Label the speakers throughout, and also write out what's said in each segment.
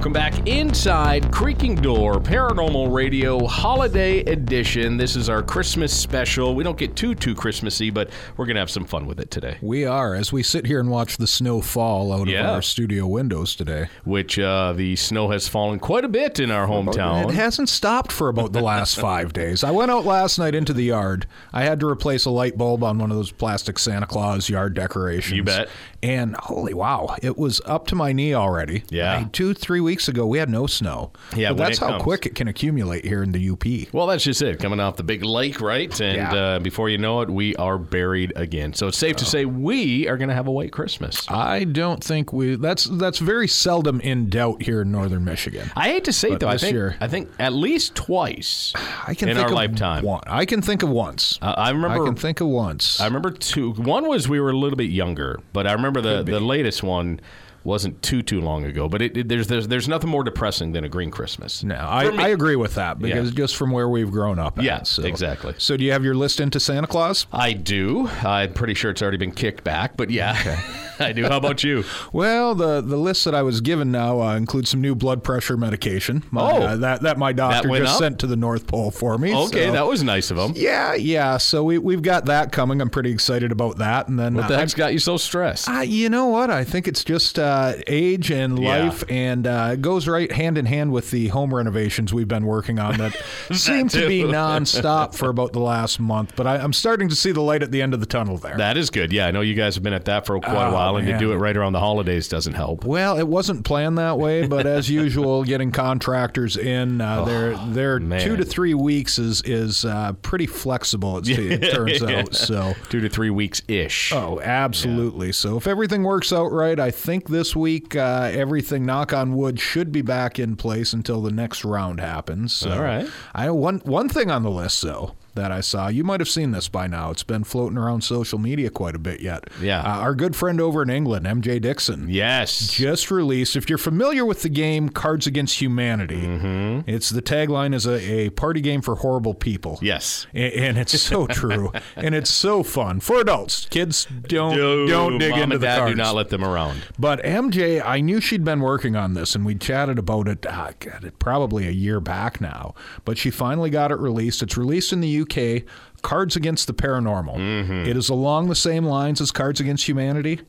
Speaker 1: Welcome back inside Creaking Door Paranormal Radio Holiday Edition. This is our Christmas special. We don't get too too Christmassy, but we're gonna have some fun with it today.
Speaker 2: We are as we sit here and watch the snow fall out
Speaker 1: Yeah.
Speaker 2: of our studio windows today.
Speaker 1: Which uh, the snow has fallen quite a bit in our hometown.
Speaker 2: It hasn't stopped for about the last five days. I went out last night into the yard. I had to replace a light bulb on one of those plastic Santa Claus yard decorations.
Speaker 1: You bet.
Speaker 2: And holy wow, it was up to my knee already.
Speaker 1: Yeah.
Speaker 2: I mean, two, three weeks ago, we had no snow.
Speaker 1: Yeah,
Speaker 2: But that's how
Speaker 1: comes.
Speaker 2: quick it can accumulate here in the UP.
Speaker 1: Well, that's just it. Coming off the big lake, right? And
Speaker 2: Yeah.
Speaker 1: uh, before you know it, we are buried again. So it's safe to say we are going to have a white Christmas.
Speaker 2: I don't think we. That's that's very seldom in doubt here in northern Michigan.
Speaker 1: I hate to say it
Speaker 2: But
Speaker 1: though. I think
Speaker 2: year-
Speaker 1: I think at least twice
Speaker 2: I can
Speaker 1: in
Speaker 2: think
Speaker 1: our
Speaker 2: of
Speaker 1: lifetime.
Speaker 2: One. I can think of once.
Speaker 1: Uh, I remember.
Speaker 2: I can think of once.
Speaker 1: I remember two. One was we were a little bit younger, but I remember the, the latest one wasn't too too long ago. But it, it- there's there's there's nothing more depressing than a green Christmas.
Speaker 2: No, I,
Speaker 1: me.
Speaker 2: I agree with that because just from where we've grown up. At,
Speaker 1: Yeah,
Speaker 2: so.
Speaker 1: exactly.
Speaker 2: So, do you have your list into Santa Claus?
Speaker 1: I do. I'm pretty sure it's already been kicked back, but yeah, I do. How about you?
Speaker 2: Well, the the list that I was given now uh, includes some new blood pressure medication. My,
Speaker 1: Oh.
Speaker 2: uh, that that my doctor
Speaker 1: went
Speaker 2: just
Speaker 1: up?
Speaker 2: sent to the North Pole for me.
Speaker 1: Okay,
Speaker 2: so-
Speaker 1: that was nice of him.
Speaker 2: Yeah, yeah. So we we've got that coming. I'm pretty excited about that. And then
Speaker 1: What the
Speaker 2: uh,
Speaker 1: heck's got you so stressed?
Speaker 2: Uh, you know what? I think it's just uh, age and
Speaker 1: Yeah.
Speaker 2: life, and uh, it goes right hand in hand with the home renovations we've been working on that seem to be nonstop for about the last month. But I, I'm starting to see the light at the end of the tunnel there.
Speaker 1: That is good. Yeah, I know you guys have been at that for quite a
Speaker 2: Oh,
Speaker 1: while, and to do it right around the holidays doesn't help.
Speaker 2: well, it wasn't planned that way, but as usual, getting contractors in, uh, their their
Speaker 1: Oh, man.
Speaker 2: two to three weeks is is uh, pretty flexible. It, it turns out. So.
Speaker 1: Two to three weeks ish.
Speaker 2: Oh, absolutely. So if everything works out right, I think this week uh, everything, knock on wood, should be back in place until the next round happens. So
Speaker 1: All right.
Speaker 2: I one one thing on the list though that I saw. You might have seen this by now. It's been floating around social media quite a bit yet.
Speaker 1: Yeah.
Speaker 2: Uh, our good friend over in England, MJ Dixon.
Speaker 1: Yes.
Speaker 2: Just released. If you're familiar with the game Cards Against Humanity,
Speaker 1: Mm-hmm.
Speaker 2: it's the tagline is a, a party game for horrible people.
Speaker 1: Yes.
Speaker 2: A- and it's so true, and it's so fun for adults. Kids don't don't dig
Speaker 1: Mom
Speaker 2: into
Speaker 1: and
Speaker 2: the cards.
Speaker 1: do not let them around.
Speaker 2: but MJ, I knew she'd been working on this, and we chatted about it. Ah, God, it probably a year back now. But she finally got it released. It's released in the UK. Cards Against the Paranormal.
Speaker 1: Mm-hmm.
Speaker 2: It is along the same lines as Cards Against Humanity,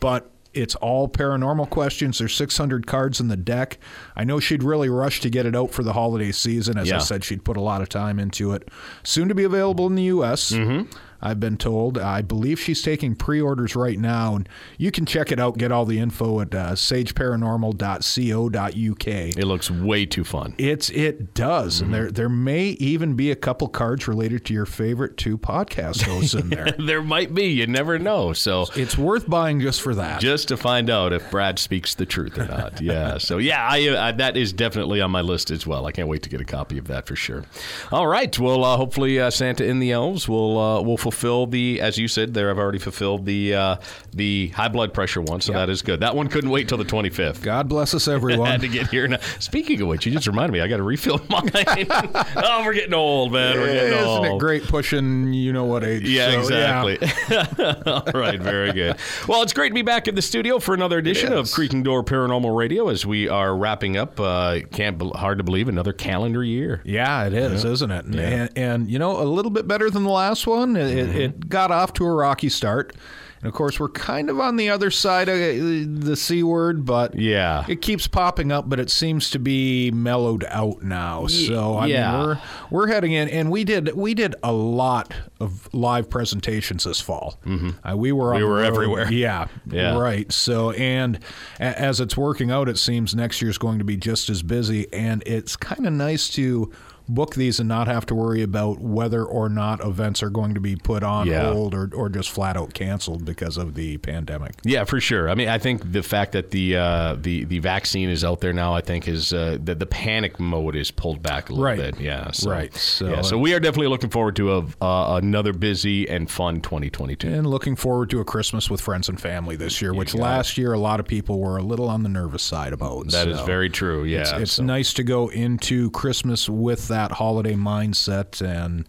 Speaker 2: but it's all paranormal questions. There's 600 cards in the deck. I know she'd really rush to get it out for the holiday season. As
Speaker 1: Yeah.
Speaker 2: I said, she'd put a lot of time into it. Soon to be available in the U.S.
Speaker 1: Mm-hmm.
Speaker 2: I've been told. I believe she's taking pre-orders right now, and you can check it out. Get all the info at uh, sageparanormal.co.uk.
Speaker 1: It looks way too fun.
Speaker 2: It's it does,
Speaker 1: Mm-hmm.
Speaker 2: and there there may even be a couple cards related to your favorite two podcast hosts in there.
Speaker 1: There might be. You never know. So
Speaker 2: It's worth buying just for that.
Speaker 1: just to find out if Brad speaks the truth or not. Yeah. So yeah, I, uh, that is definitely on my list as well. I can't wait to get a copy of that for sure. All right. Well, uh, hopefully uh, Santa and the elves will uh, will fulfill the, as you said, there. I've already fulfilled the uh, the high blood pressure one, so that is good. That one couldn't wait till the twenty fifth.
Speaker 2: God bless us, everyone.
Speaker 1: had to get here. Now. Speaking of which, you just reminded me. I got to refill mine. oh, we're getting old, man. We're getting
Speaker 2: Isn't
Speaker 1: old.
Speaker 2: it great pushing you know what age?
Speaker 1: Yeah,
Speaker 2: So, yeah.
Speaker 1: exactly. All right, very good. Well, it's great to be back in the studio for another edition of Creaking Door Paranormal Radio as we are wrapping up. Uh, can't be- hard to believe another calendar year.
Speaker 2: Yeah, it is, isn't it? And, and, and, you know, a little bit better than the last one. It, it, it got off to a rocky start. And of course, we're kind of on the other side of the C word, but
Speaker 1: Yeah.
Speaker 2: it keeps popping up, but it seems to be mellowed out now. So I
Speaker 1: yeah.
Speaker 2: mean, we're we're heading in, and we did we did a lot of live presentations this fall. Mm-hmm. Uh, we were on
Speaker 1: We were
Speaker 2: road.
Speaker 1: everywhere.
Speaker 2: Yeah,
Speaker 1: Yeah.
Speaker 2: right. So and a- as it's working out, it seems next year's going to be just as busy, and it's kind of nice to book these and not have to worry about whether or not events are going to be put on
Speaker 1: Yeah.
Speaker 2: hold or, or just flat out canceled because of the pandemic.
Speaker 1: Yeah, for sure. I mean, I think the fact that the uh, the the vaccine is out there now, I think is uh, that the panic mode is pulled back a little
Speaker 2: Right.
Speaker 1: bit. Yeah, so,
Speaker 2: Right. So-
Speaker 1: yeah, so we are definitely looking forward to a, uh, another busy and fun 2022.
Speaker 2: And looking forward to a Christmas with friends and family this year, which last year a lot of people were a little on the nervous side about.
Speaker 1: That is
Speaker 2: So
Speaker 1: very true. Yeah,
Speaker 2: It's, it's
Speaker 1: so-
Speaker 2: nice to go into Christmas with that holiday mindset and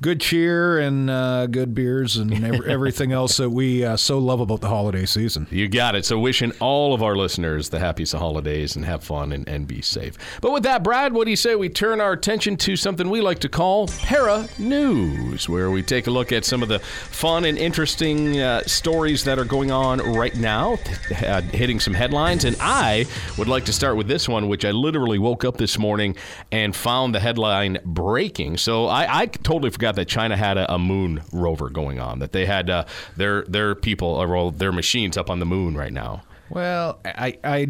Speaker 2: good cheer and uh, good beers and ev- everything else that we uh, so love about the holiday season.
Speaker 1: You got it. So, wishing all of our listeners the happiest of holidays and have fun and, and be safe. But with that, Brad, what do you say we turn our attention to something we like to call Para News, where we take a look at some of the fun and interesting uh, stories that are going on right now, uh, hitting some headlines. And I would like to start with this one, which I literally woke up this morning and found the headline breaking. So, I, I totally forgot that China had a, a moon rover going on, that they had uh, their, their people, or well, their machines up on the moon right now.
Speaker 2: Well, I, I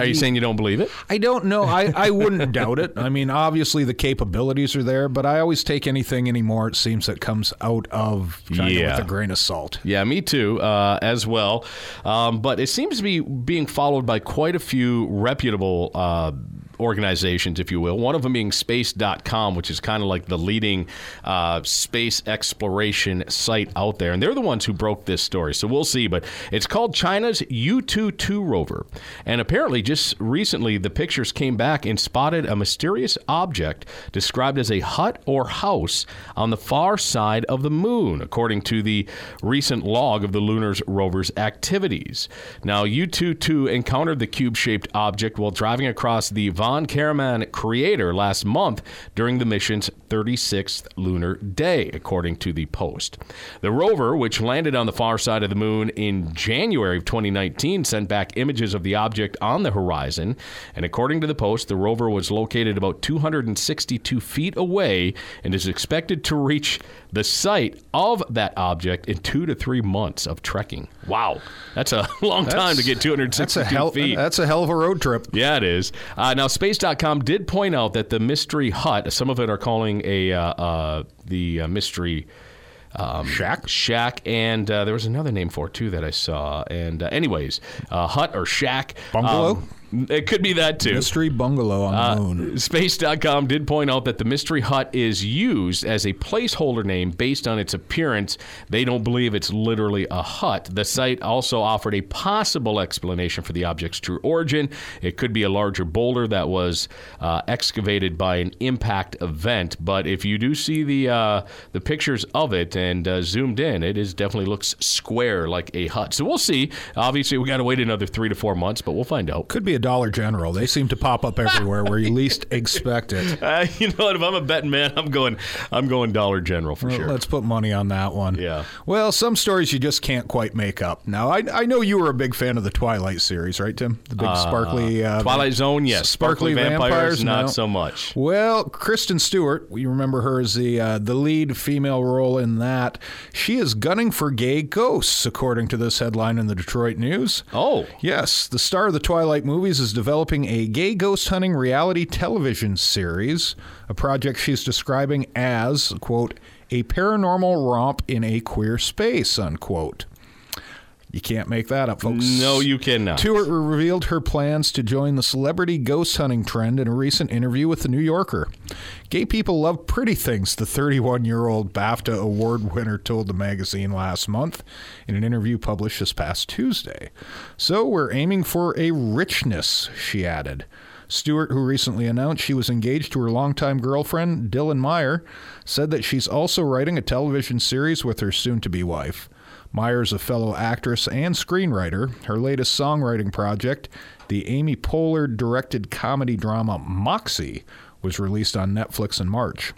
Speaker 1: Are you saying you don't believe it?
Speaker 2: I don't know. I, I wouldn't doubt it. I mean, obviously the capabilities are there, but I always take anything anymore, it seems, that comes out of China
Speaker 1: Yeah.
Speaker 2: with a grain of salt.
Speaker 1: Yeah, me too, uh, as well. Um, but it seems to be being followed by quite a few reputable uh, organizations, if you will. One of them being space.com, which is kind of like the leading uh, space exploration site out there. And they're the ones who broke this story. So we'll see. But it's called China's Yutu-2 rover. And apparently, just recently, the pictures came back and spotted a mysterious object described as a hut or house on the far side of the moon, according to the recent log of the lunar rover's activities. Now, Yutu-2 encountered the cube-shaped object while driving across the Von Kármán crater last month during the mission's 36th lunar day, according to the Post. The rover, which landed on the far side of the moon in January of 2019, sent back images of the object on the horizon. And according to the Post, the rover was located about 262 feet away and is expected to reach the site of that object in two to three months of trekking. Wow, that's a long time to get
Speaker 2: That's
Speaker 1: 262
Speaker 2: a hell.
Speaker 1: feet.
Speaker 2: That's a hell of a road trip.
Speaker 1: Yeah, it is. Uh, now, Space.com did point out that the mystery hut, some of it are calling a uh, uh, the uh, mystery um,
Speaker 2: Shack?
Speaker 1: shack, and uh, there was another name for it too that I saw. And uh, anyways, uh, hut or shack,
Speaker 2: Bungalow?
Speaker 1: Um, it could be that too.
Speaker 2: Mystery bungalow on
Speaker 1: Uh,
Speaker 2: the moon.
Speaker 1: Space.com did point out that the mystery hut is used as a placeholder name based on its appearance. They don't believe it's literally a hut. The site also offered a possible explanation for the object's true origin. It could be a larger boulder that was uh, excavated by an impact event. But if you do see the uh, the pictures of it and uh, zoomed in, it is definitely looks square like a hut. So we'll see. Obviously, we got to wait another three to four months, but we'll find out.
Speaker 2: Could be a Dollar General. They seem to pop up everywhere where you least expect it.
Speaker 1: Uh, you know what? If I'm a betting man, I'm going. I'm going Dollar General for
Speaker 2: Well,
Speaker 1: sure.
Speaker 2: Let's put money on that one.
Speaker 1: Yeah.
Speaker 2: Well, some stories you just can't quite make up. Now, I, I know you were a big fan of the Twilight series, right, Tim? The big sparkly uh,
Speaker 1: Twilight Zone, yes.
Speaker 2: sparkly
Speaker 1: Sparkly, vampires,
Speaker 2: vampires,
Speaker 1: not
Speaker 2: no.
Speaker 1: so much.
Speaker 2: Well, Kristen Stewart. You remember her as the uh, the lead female role in that. She is gunning for gay ghosts, according to this headline in the Detroit News.
Speaker 1: Oh,
Speaker 2: Yes, the star of the Twilight movies is developing a gay ghost hunting reality television series, a project she's describing as, quote, a paranormal romp in a queer space, unquote. You can't make that up, folks.
Speaker 1: no, you cannot.
Speaker 2: Stewart revealed her plans to join the celebrity ghost hunting trend in a recent interview with The New Yorker. Gay people love pretty things, the 31 year old BAFTA award winner told the magazine last month in an interview published this past Tuesday. So we're aiming for a richness, she added. Stewart, who recently announced she was engaged to her longtime girlfriend, Dylan Meyer, said that she's also writing a television series with her soon to be wife. Myers, a fellow actress and screenwriter, her latest songwriting project, the Amy Poehler directed comedy drama Moxie, was released on Netflix in March.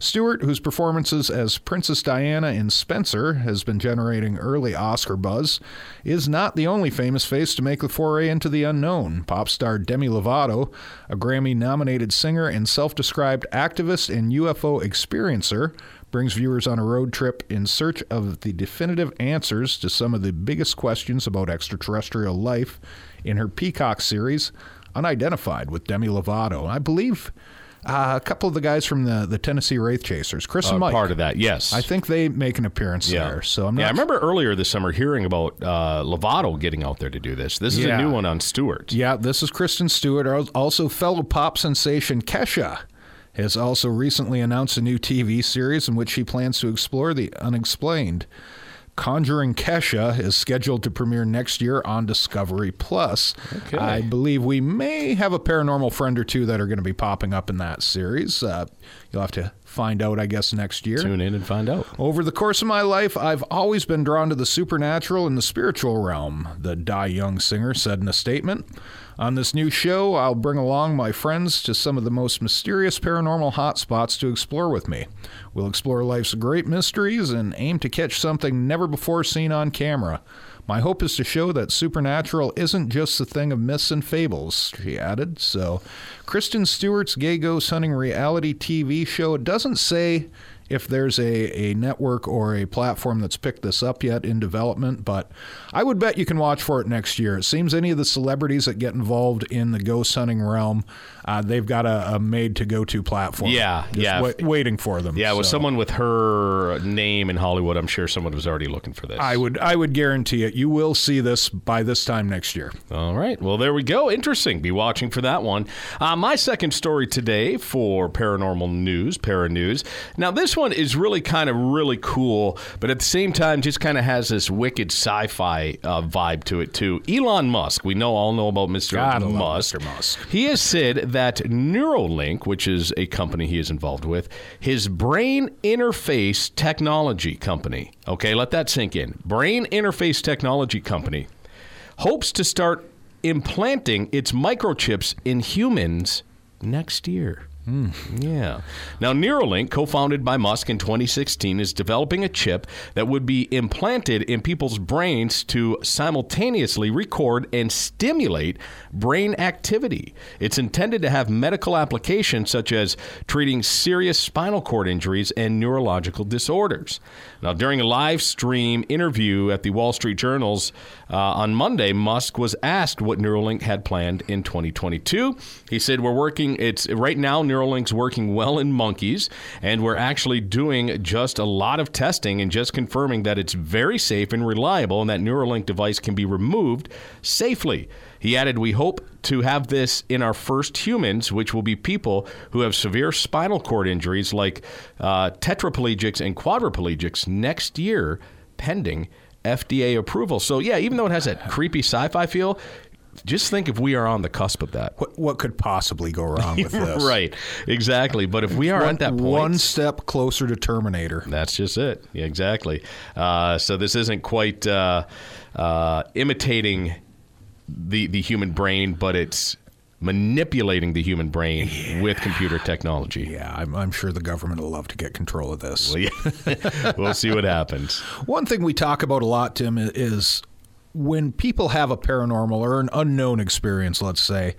Speaker 2: Stewart, whose performances as Princess Diana in Spencer has been generating early Oscar buzz, is not the only famous face to make the foray into the unknown. Pop star Demi Lovato, a Grammy nominated singer and self described activist and UFO experiencer, brings viewers on a road trip in search of the definitive answers to some of the biggest questions about extraterrestrial life in her Peacock series, Unidentified with Demi Lovato. I believe uh, a couple of the guys from the, the Tennessee Wraith Chasers, Chris
Speaker 1: Uh,
Speaker 2: and Mike.
Speaker 1: part of that, yes.
Speaker 2: I think they make an appearance
Speaker 1: yeah.
Speaker 2: there. So I'm not
Speaker 1: yeah, I remember earlier this summer hearing about uh, Lovato getting out there to do this. This is
Speaker 2: Yeah.
Speaker 1: a new one on Stewart.
Speaker 2: Yeah, this is Kristen Stewart. Also, fellow pop sensation Kesha has also recently announced a new TV series in which she plans to explore the unexplained. Conjuring Kesha is scheduled to premiere next year on Discovery Plus.
Speaker 1: Okay.
Speaker 2: I believe we may have a paranormal friend or two that are going to be popping up in that series. Uh, you'll have to find out, I guess, next year.
Speaker 1: Tune in and find out.
Speaker 2: Over the course of my life, I've always been drawn to the supernatural and the spiritual realm, the Die Young singer said in a statement. On this new show, I'll bring along my friends to some of the most mysterious paranormal hotspots to explore with me. We'll explore life's great mysteries and aim to catch something never before seen on camera. My hope is to show that supernatural isn't just a thing of myths and fables, she added. So, Kristen Stewart's Gay Ghost Hunting reality TV show doesn't say if there's a, a network or a platform that's picked this up yet in development, but I would bet you can watch for it next year. It seems any of the celebrities that get involved in the ghost hunting realm, uh, they've got a, a made to go to platform.
Speaker 1: Yeah,
Speaker 2: Just
Speaker 1: yeah.
Speaker 2: wa- waiting for them.
Speaker 1: Yeah, with someone with her name in Hollywood, I'm sure someone was already looking for this.
Speaker 2: I would I would guarantee it. You will see this by this time next year.
Speaker 1: All right. Well, there we go. Interesting. Be watching for that one. Uh, my second story today for paranormal news, para news. Now, this one is really kind of really cool, but at the same time, just kind of has this wicked sci-fi uh, vibe to it too. Elon Musk. We know all know about Mr. Musk.
Speaker 2: Mr. Musk.
Speaker 1: He has said that Neuralink, which is a company he is involved with, his brain interface technology company. Okay, let that sink in. Brain interface technology company hopes to start implanting its microchips in humans next year. Yeah. Now, Neuralink, co founded by Musk in 2016, is developing a chip that would be implanted in people's brains to simultaneously record and stimulate brain activity. It's intended to have medical applications such as treating serious spinal cord injuries and neurological disorders. Now, during a live stream interview at the Wall Street Journal's uh, on Monday, Musk was asked what Neuralink had planned in 2022. He said, "We're working. It's right now. Neuralink's working well in monkeys, and we're actually doing just a lot of testing and just confirming that it's very safe and reliable, and that Neuralink device can be removed safely." He added, We hope to have this in our first humans, which will be people who have severe spinal cord injuries like uh, tetraplegics and quadriplegics next year, pending FDA approval. So, yeah, even though it has that creepy sci fi feel, just think if we are on the cusp of that.
Speaker 2: What what could possibly go wrong with this?
Speaker 1: right, exactly. But if we are
Speaker 2: One,
Speaker 1: at that point,
Speaker 2: one step closer to Terminator.
Speaker 1: That's just it. Yeah, exactly. Uh, so this isn't quite uh, uh, imitating the the human brain, but it's manipulating the human brain with computer technology.
Speaker 2: Yeah, I'm, I'm sure the government will love to get control of this.
Speaker 1: Well, yeah. we'll see what happens.
Speaker 2: One thing we talk about a lot, Tim, is when people have a paranormal or an unknown experience, let's say,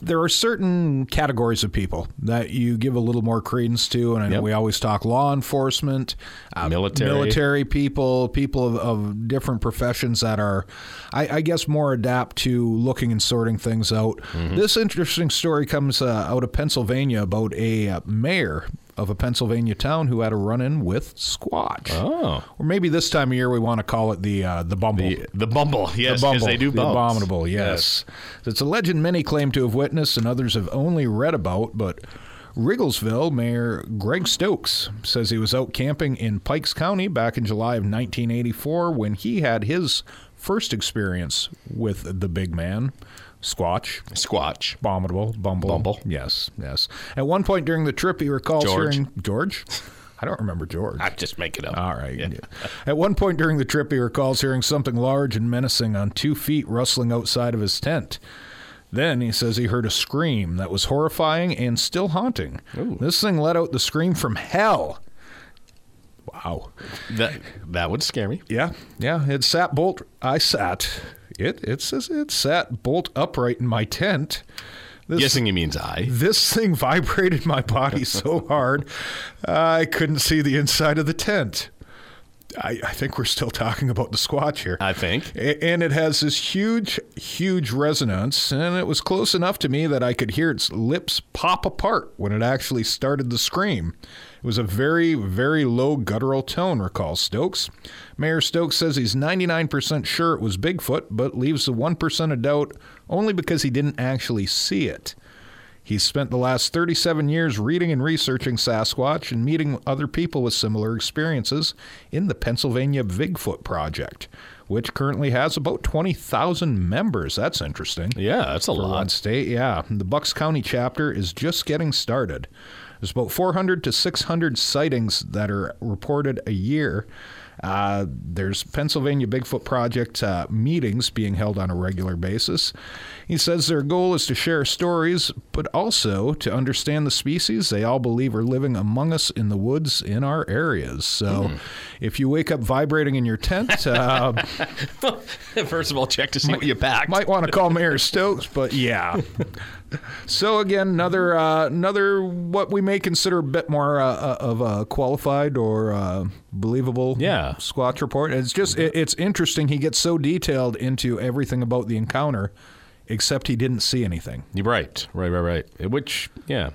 Speaker 2: there are certain categories of people that you give a little more credence to, and I know
Speaker 1: Yep.
Speaker 2: we always talk law enforcement, uh,
Speaker 1: Military.
Speaker 2: military people, people of, of different professions that are, I, I guess, more adapt to looking and sorting things out.
Speaker 1: Mm-hmm.
Speaker 2: This interesting story comes uh, out of Pennsylvania about a uh, mayor of a Pennsylvania town who had a run-in with Squatch.
Speaker 1: Oh,
Speaker 2: Or maybe this time of year we want to call it the uh, the bumble.
Speaker 1: the, the Bumble. Yes,
Speaker 2: the bumble,
Speaker 1: because they do
Speaker 2: the abominable. Yes. it's a legend many claim to have witnessed and others have only read about. But Riegelsville Mayor Greg Stokes says he was out camping in Pikes County back in July of 1984 when he had his first experience with the big man, Squatch.
Speaker 1: Squatch.
Speaker 2: Abominable, Bumble.
Speaker 1: Bumble.
Speaker 2: Yes, yes. At one point during the trip, he recalls
Speaker 1: George.
Speaker 2: hearing George. I don't remember George.
Speaker 1: I just make it up.
Speaker 2: All right. At one point during the trip, he recalls hearing something large and menacing on two feet rustling outside of his tent. Then he says he heard a scream that was horrifying and still haunting. This thing let out the scream from hell. Wow.
Speaker 1: That that would scare me.
Speaker 2: Yeah, yeah. It sat bolt. I sat. It it says it sat bolt upright in my tent. This,
Speaker 1: Guessing he means I.
Speaker 2: this thing vibrated my body so hard I couldn't see the inside of the tent. I, I think we're still talking about the Squatch here.
Speaker 1: I think.
Speaker 2: And it has this huge, huge resonance, and it was close enough to me that I could hear its lips pop apart when it actually started the scream. It was a very, very low guttural tone, recalls Stokes. Mayor Stokes says he's 99% sure it was Bigfoot, but leaves the 1% of doubt only because he didn't actually see it. He's spent the last 37 years reading and researching Sasquatch and meeting other people with similar experiences in the Pennsylvania Bigfoot Project, which currently has about 20,000 members. That's interesting.
Speaker 1: Yeah, that's a lot.
Speaker 2: state, yeah. The Bucks County chapter is just getting started. There's about 400 to 600 sightings that are reported a year. Uh, there's Pennsylvania Bigfoot Project uh, meetings being held on a regular basis. He says their goal is to share stories, but also to understand the species they all believe are living among us in the woods in our areas. So if you wake up vibrating in your tent, uh,
Speaker 1: First of all, check to see what you packed.
Speaker 2: might want to call Mayor Stokes, but yeah. so again, another uh, another what we may consider a bit more uh, uh, of a qualified or uh, believable
Speaker 1: Yeah.
Speaker 2: Squatch report. It's just it, it's interesting. He gets so detailed into everything about the encounter, except he didn't see anything.
Speaker 1: Right, right, right, right. Which, yeah,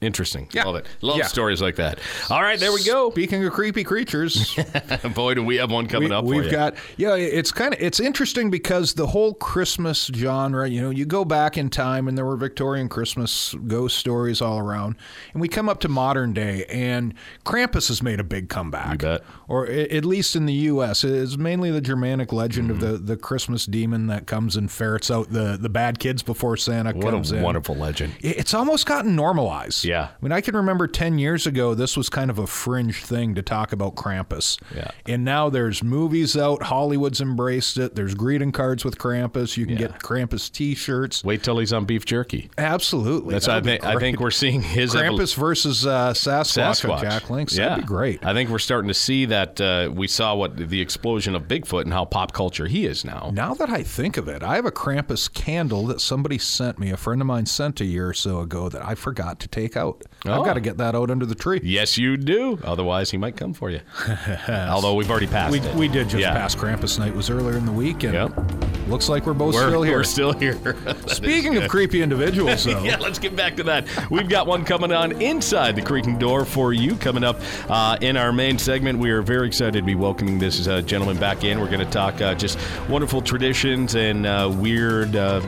Speaker 1: interesting.
Speaker 2: Yeah.
Speaker 1: Love it. Love
Speaker 2: Yeah.
Speaker 1: stories like that. All right, there we go.
Speaker 2: Speaking of creepy creatures,
Speaker 1: Boy, do we have one coming
Speaker 2: we,
Speaker 1: up.
Speaker 2: We've got yeah. It's kind of it's interesting because the whole Christmas genre. You know, you go back in time and there were Victorian Christmas ghost stories all around, and we come up to modern day, and Krampus has made a big comeback.
Speaker 1: You bet.
Speaker 2: Or at least in the U.S., it's mainly the Germanic legend
Speaker 1: Mm-hmm.
Speaker 2: of the, the Christmas demon that comes and ferrets out the, the bad kids before Santa
Speaker 1: what
Speaker 2: comes
Speaker 1: a
Speaker 2: in.
Speaker 1: wonderful legend.
Speaker 2: It's almost gotten normalized.
Speaker 1: Yeah.
Speaker 2: I mean, I can remember 10 years ago, this was kind of a fringe thing to talk about Krampus.
Speaker 1: Yeah.
Speaker 2: And now there's movies out. Hollywood's embraced it. There's greeting cards with Krampus. You can
Speaker 1: Yeah.
Speaker 2: get Krampus t shirts.
Speaker 1: Wait till he's on beef jerky.
Speaker 2: Absolutely.
Speaker 1: That's I think. I think we're seeing his evol-
Speaker 2: Krampus versus uh, Sasquatch,
Speaker 1: Sasquatch.
Speaker 2: Jack Links.
Speaker 1: Yeah.
Speaker 2: That'd be great.
Speaker 1: I think we're starting to see that. Uh, we saw what the explosion of Bigfoot and how pop culture he is now.
Speaker 2: Now that I think of it, I have a Krampus candle that somebody sent me, a friend of mine sent a year or so ago that I forgot to take out.
Speaker 1: Oh.
Speaker 2: I've got to get that out under the tree.
Speaker 1: Yes, you do. Otherwise, he might come for you. Although we've already passed
Speaker 2: We,
Speaker 1: it.
Speaker 2: we did just
Speaker 1: Yeah.
Speaker 2: pass Krampus night. It was earlier in the week, and
Speaker 1: Yep.
Speaker 2: looks like we're both
Speaker 1: We're
Speaker 2: still here.
Speaker 1: We're still here.
Speaker 2: Speaking of creepy individuals, though,
Speaker 1: Yeah, let's get back to that. We've got one coming on inside the creaking door for you coming up uh, in our main segment. We are very excited to be welcoming this uh, gentleman back in. We're going to talk uh, just wonderful traditions and uh, weird, uh,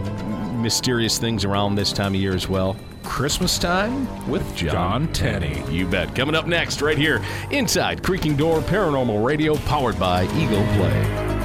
Speaker 1: mysterious things around this time of year as well.
Speaker 2: Christmas time with John, Tenney.
Speaker 1: You bet. Coming up next, right here, inside Creaking Door Paranormal Radio, powered by Eagle Play.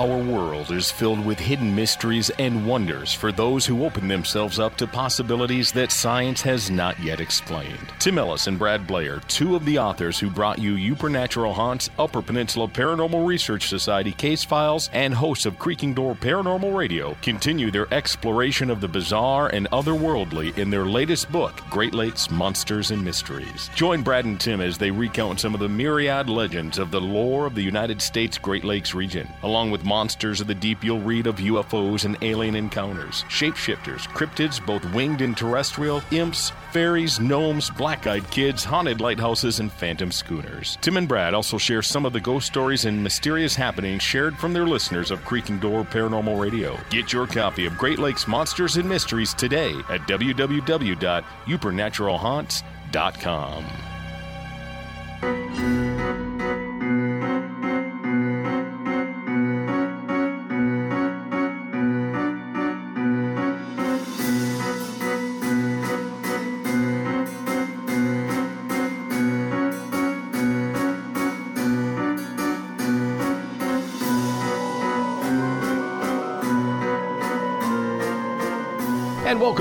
Speaker 1: Our world is filled with hidden mysteries and wonders for those who open themselves up to possibilities that science has not yet explained. Tim Ellis and Brad Blair, two of the authors who brought you Supernatural Haunts, Upper Peninsula Paranormal Research Society case files, and hosts of Creaking Door Paranormal Radio, continue their exploration of the bizarre and otherworldly in their latest book, Great Lakes Monsters and Mysteries. Join Brad and Tim as they recount some of the myriad legends of the lore of the United States Great Lakes region, along with monsters of the deep you'll read of UFOs and alien encounters, shapeshifters, cryptids, both winged and terrestrial, imps, fairies, gnomes, black eyed kids, haunted lighthouses, and phantom schooners. Tim and Brad also share some of the ghost stories and mysterious happenings shared from their listeners of Creaking Door Paranormal Radio. Get your copy of Great Lakes Monsters and Mysteries today at www.upernaturalhaunts.com.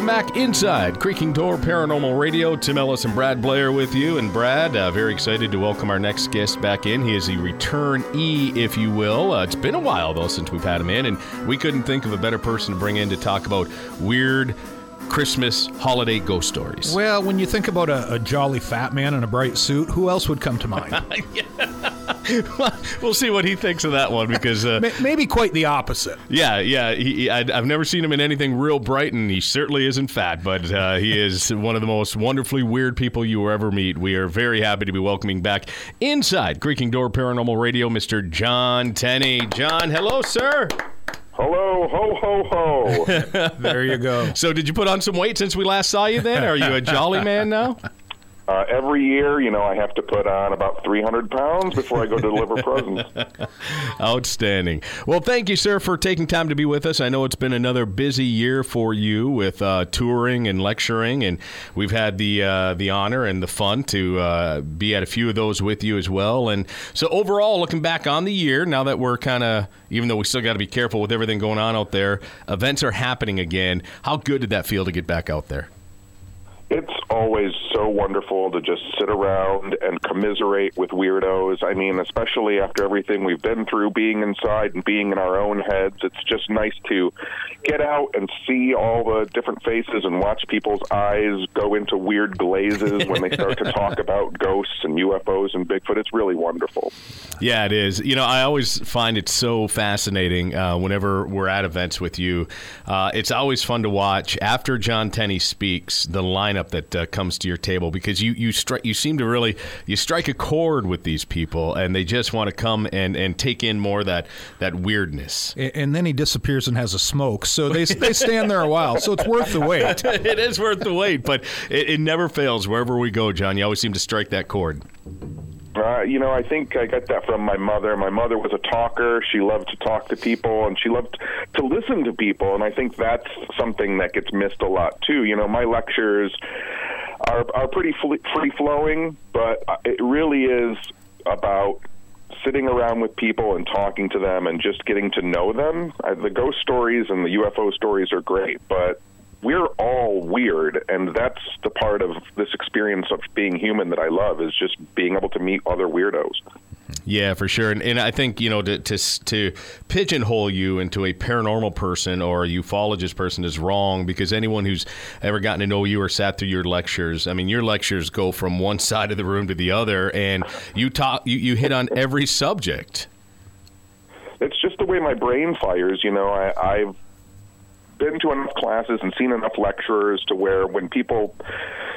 Speaker 1: back inside Creaking Door Paranormal Radio. Tim Ellis and Brad Blair with you. And Brad, uh, very excited to welcome our next guest back in. He is a return E, if you will. Uh, it's been a while, though, since we've had him in, and we couldn't think of a better person to bring in to talk about weird Christmas holiday ghost stories.
Speaker 2: Well, when you think about a, a jolly fat man in a bright suit, who else would come to mind?
Speaker 1: we'll see what he thinks of that one because. Uh,
Speaker 2: Maybe quite the opposite.
Speaker 1: Yeah, yeah. He, he, I, I've never seen him in anything real bright, and he certainly isn't fat, but uh, he is one of the most wonderfully weird people you will ever meet. We are very happy to be welcoming back inside Creaking Door Paranormal Radio, Mr. John Tenney. John, hello, sir.
Speaker 3: Hello, ho, ho, ho.
Speaker 2: there you go.
Speaker 1: So, did you put on some weight since we last saw you? Then, are you a jolly man now?
Speaker 3: Uh, every year, you know, I have to put on about 300 pounds before I go to deliver presents.
Speaker 1: Outstanding. Well, thank you, sir, for taking time to be with us. I know it's been another busy year for you with uh, touring and lecturing, and we've had the uh, the honor and the fun to uh, be at a few of those with you as well. And so, overall, looking back on the year, now that we're kind of, even though we still got to be careful with everything going on out there, events are happening again. How good did that feel to get back out there?
Speaker 3: It's always so wonderful to just sit around and commiserate with weirdos. I mean, especially after everything we've been through, being inside and being in our own heads, it's just nice to get out and see all the different faces and watch people's eyes go into weird glazes when they start to talk about ghosts and UFOs and Bigfoot. It's really wonderful.
Speaker 1: Yeah, it is. You know, I always find it so fascinating uh, whenever we're at events with you. Uh, it's always fun to watch after John Tenney speaks the lineup that uh, comes to your table because you you strike you seem to really you strike a chord with these people and they just want to come and, and take in more that that weirdness.
Speaker 2: And, and then he disappears and has a smoke, so they they stand there a while. So it's worth the wait.
Speaker 1: it is worth the wait, but it, it never fails wherever we go, John. You always seem to strike that chord.
Speaker 3: Uh, you know, I think I got that from my mother. My mother was a talker. She loved to talk to people and she loved to listen to people. And I think that's something that gets missed a lot too. You know, my lectures are are pretty free flowing, but it really is about sitting around with people and talking to them and just getting to know them. Uh, the ghost stories and the UFO stories are great, but we're all weird and that's the part of this experience of being human that I love is just being able to meet other weirdos.
Speaker 1: Yeah, for sure. And, and I think, you know, to, to, to pigeonhole you into a paranormal person or a ufologist person is wrong because anyone who's ever gotten to know you or sat through your lectures, I mean, your lectures go from one side of the room to the other and you talk, you, you hit on every subject.
Speaker 3: It's just the way my brain fires. You know, I, I've been to enough classes and seen enough lecturers to where when people,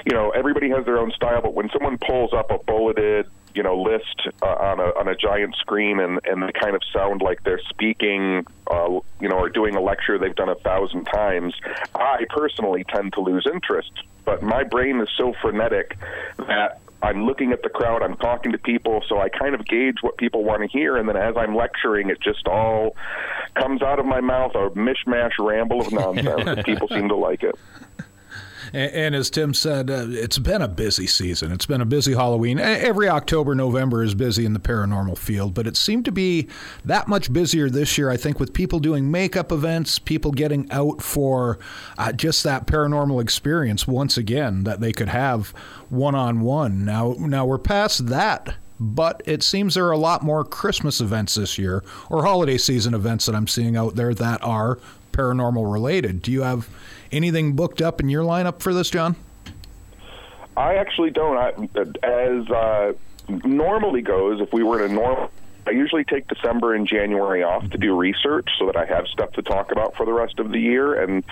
Speaker 3: you know, everybody has their own style, but when someone pulls up a bulleted, you know, list uh, on a on a giant screen and and they kind of sound like they're speaking, uh, you know, or doing a lecture they've done a thousand times, I personally tend to lose interest. But my brain is so frenetic that I'm looking at the crowd, I'm talking to people, so I kind of gauge what people want to hear, and then as I'm lecturing, it just all comes out of my mouth a mishmash ramble of nonsense, and people seem to like it.
Speaker 2: And, and as Tim said, uh, it's been a busy season. It's been a busy Halloween. Every October, November is busy in the paranormal field, but it seemed to be that much busier this year, I think, with people doing makeup events, people getting out for uh, just that paranormal experience once again that they could have one on one. Now, now we're past that but it seems there are a lot more Christmas events this year or holiday season events that I'm seeing out there that are paranormal related. Do you have anything booked up in your lineup for this, John?
Speaker 3: I actually don't. I, as uh, normally goes, if we were in a normal, I usually take December and January off to do research so that I have stuff to talk about for the rest of the year. And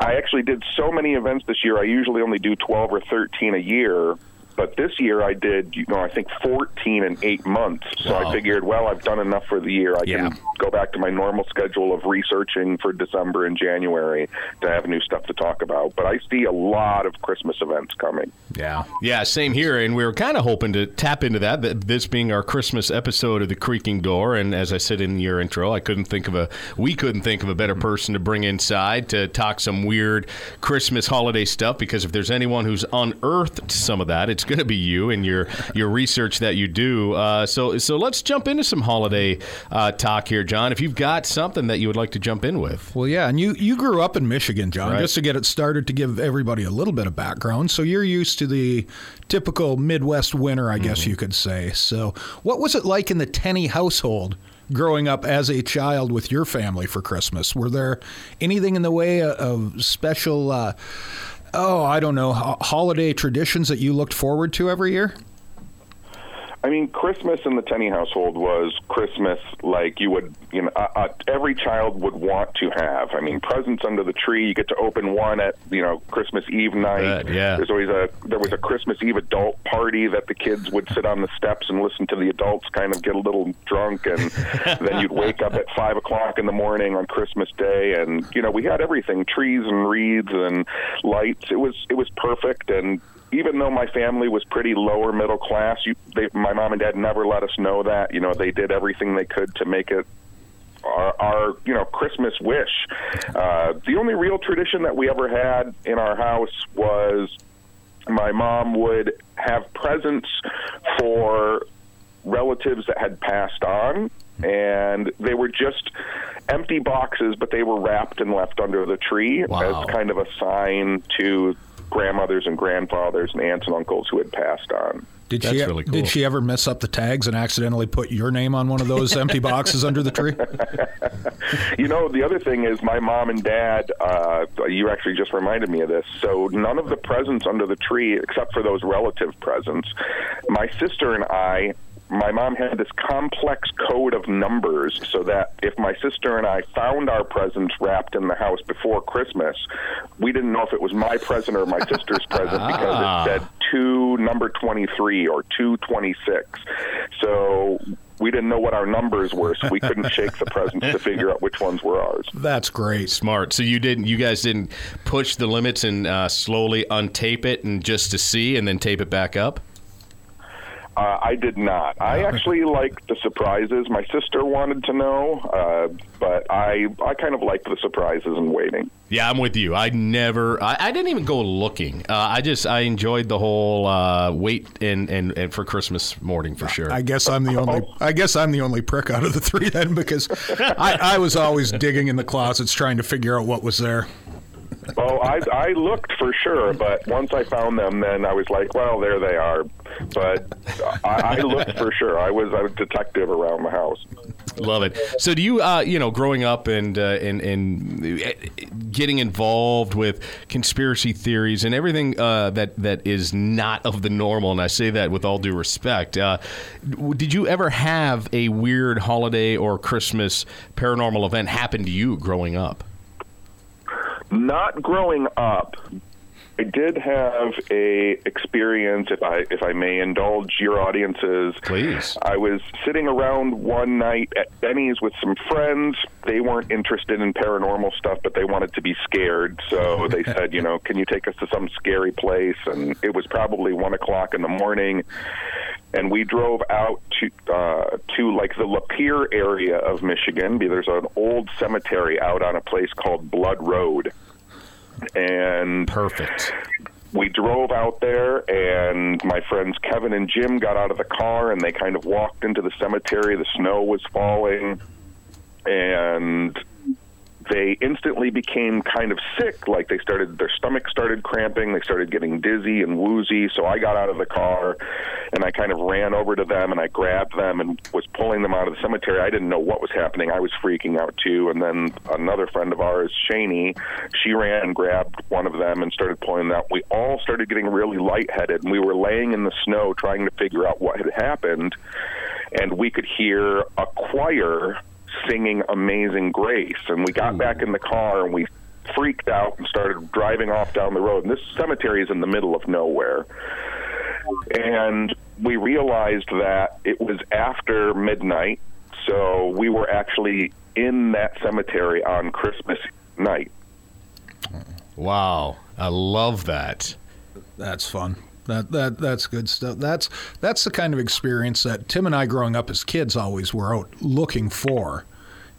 Speaker 3: I actually did so many events this year. I usually only do 12 or 13 a year but this year I did, you know, I think 14 in eight months. So wow. I figured, well, I've done enough for the year. I yeah. can go back to my normal schedule of researching for December and January to have new stuff to talk about. But I see a lot of Christmas events coming.
Speaker 1: Yeah. Yeah, same here. And we were kind of hoping to tap into that, this being our Christmas episode of The Creaking Door. And as I said in your intro, I couldn't think of a, we couldn't think of a better person to bring inside to talk some weird Christmas holiday stuff because if there's anyone who's unearthed some of that, it's going to be you and your your research that you do. Uh, so so let's jump into some holiday uh, talk here, John. If you've got something that you would like to jump in with.
Speaker 2: Well, yeah, and you you grew up in Michigan, John. Right. Just to get it started, to give everybody a little bit of background. So you're used to the typical Midwest winter, I guess mm-hmm. you could say. So what was it like in the Tenney household? growing up as a child with your family for Christmas? Were there anything in the way of special uh, oh, I don't know, holiday traditions that you looked forward to every year?
Speaker 3: I mean, Christmas in the Tenney household was Christmas like you would, you know, uh, uh, every child would want to have. I mean, presents under the tree. You get to open one at, you know, Christmas Eve night.
Speaker 1: Bet, yeah.
Speaker 3: There's always a there was a Christmas Eve adult party that the kids would sit on the steps and listen to the adults kind of get a little drunk, and then you'd wake up at five o'clock in the morning on Christmas Day, and you know, we had everything: trees and wreaths and lights. It was it was perfect, and even though my family was pretty lower middle class, you, they, my mom and dad never let us know that. You know, they did everything they could to make it our, our you know Christmas wish. Uh, the only real tradition that we ever had in our house was my mom would have presents for relatives that had passed on and they were just empty boxes but they were wrapped and left under the tree
Speaker 1: Wow.
Speaker 3: as kind of a sign to grandmothers and grandfathers and aunts and uncles who had passed on
Speaker 2: Did
Speaker 1: That's
Speaker 2: she
Speaker 1: really cool.
Speaker 2: did she ever mess up the tags and accidentally put your name on one of those empty boxes under the tree?
Speaker 3: You know, the other thing is my mom and dad, uh, you actually just reminded me of this. So none of the presents under the tree, except for those relative presents, my sister and I, my mom had this complex code of numbers so that if my sister and I found our presents wrapped in the house before Christmas, we didn't know if it was my present or my sister's present because
Speaker 1: Ah.
Speaker 3: it said two number 23 or 226. So we didn't know what our numbers were, so we couldn't shake the presents to figure out which ones were ours.
Speaker 2: That's great.
Speaker 1: Smart. So you didn't, you guys didn't push the limits and uh, slowly untape it and just to see and then tape it back up.
Speaker 3: Uh, I did not. I actually liked the surprises. My sister wanted to know, uh, but I I kind of liked the surprises and waiting.
Speaker 1: Yeah, I'm with you. I never, I, I didn't even go looking. Uh, I just, I enjoyed the whole uh, wait and, and and for Christmas morning for sure.
Speaker 2: I guess I'm the only. I guess I'm the only prick out of the three then, because I, I was always digging in the closets trying to figure out what was there.
Speaker 3: Oh, I I looked for sure, but once I found them, then I was like, well, there they are. But I, I looked for sure. I was a detective around the house.
Speaker 1: Love it. So, do you, uh, you know, growing up and uh, and and getting involved with conspiracy theories and everything uh, that that is not of the normal, and I say that with all due respect. Uh, did you ever have a weird holiday or Christmas paranormal event happen to you growing up?
Speaker 3: Not growing up, I did have a experience, if I if I may indulge your audiences.
Speaker 1: Please.
Speaker 3: I was sitting around one night at Benny's with some friends. They weren't interested in paranormal stuff, but they wanted to be scared. So they said, you know, can you take us to some scary place? And it was probably one o'clock in the morning. And we drove out to uh, to like the Lapeer area of Michigan. There's an old cemetery out on a place called Blood Road, and
Speaker 1: Perfect.
Speaker 3: we drove out there and my friends Kevin and Jim got out of the car and they kind of walked into the cemetery the snow was falling and they instantly became kind of sick like they started their stomach started cramping they started getting dizzy and woozy. So I got out of the car and I kind of ran over to them and I grabbed them and was pulling them out of the cemetery. I didn't know what was happening. I was freaking out too. And then another friend of ours Shaney she ran and grabbed one of them and started pulling them out. We all started getting really lightheaded and we were laying in the snow trying to figure out what had happened. And we could hear a choir singing Amazing Grace. And we got back in the car and we freaked out and started driving off down the road. And this cemetery is in the middle of nowhere. And we realized that it was after midnight. So we were actually in that cemetery on Christmas night.
Speaker 1: Wow, I love that.
Speaker 2: That's fun. That that that's good stuff. That's that's the kind of experience that Tim and I, growing up as kids, always were out looking for.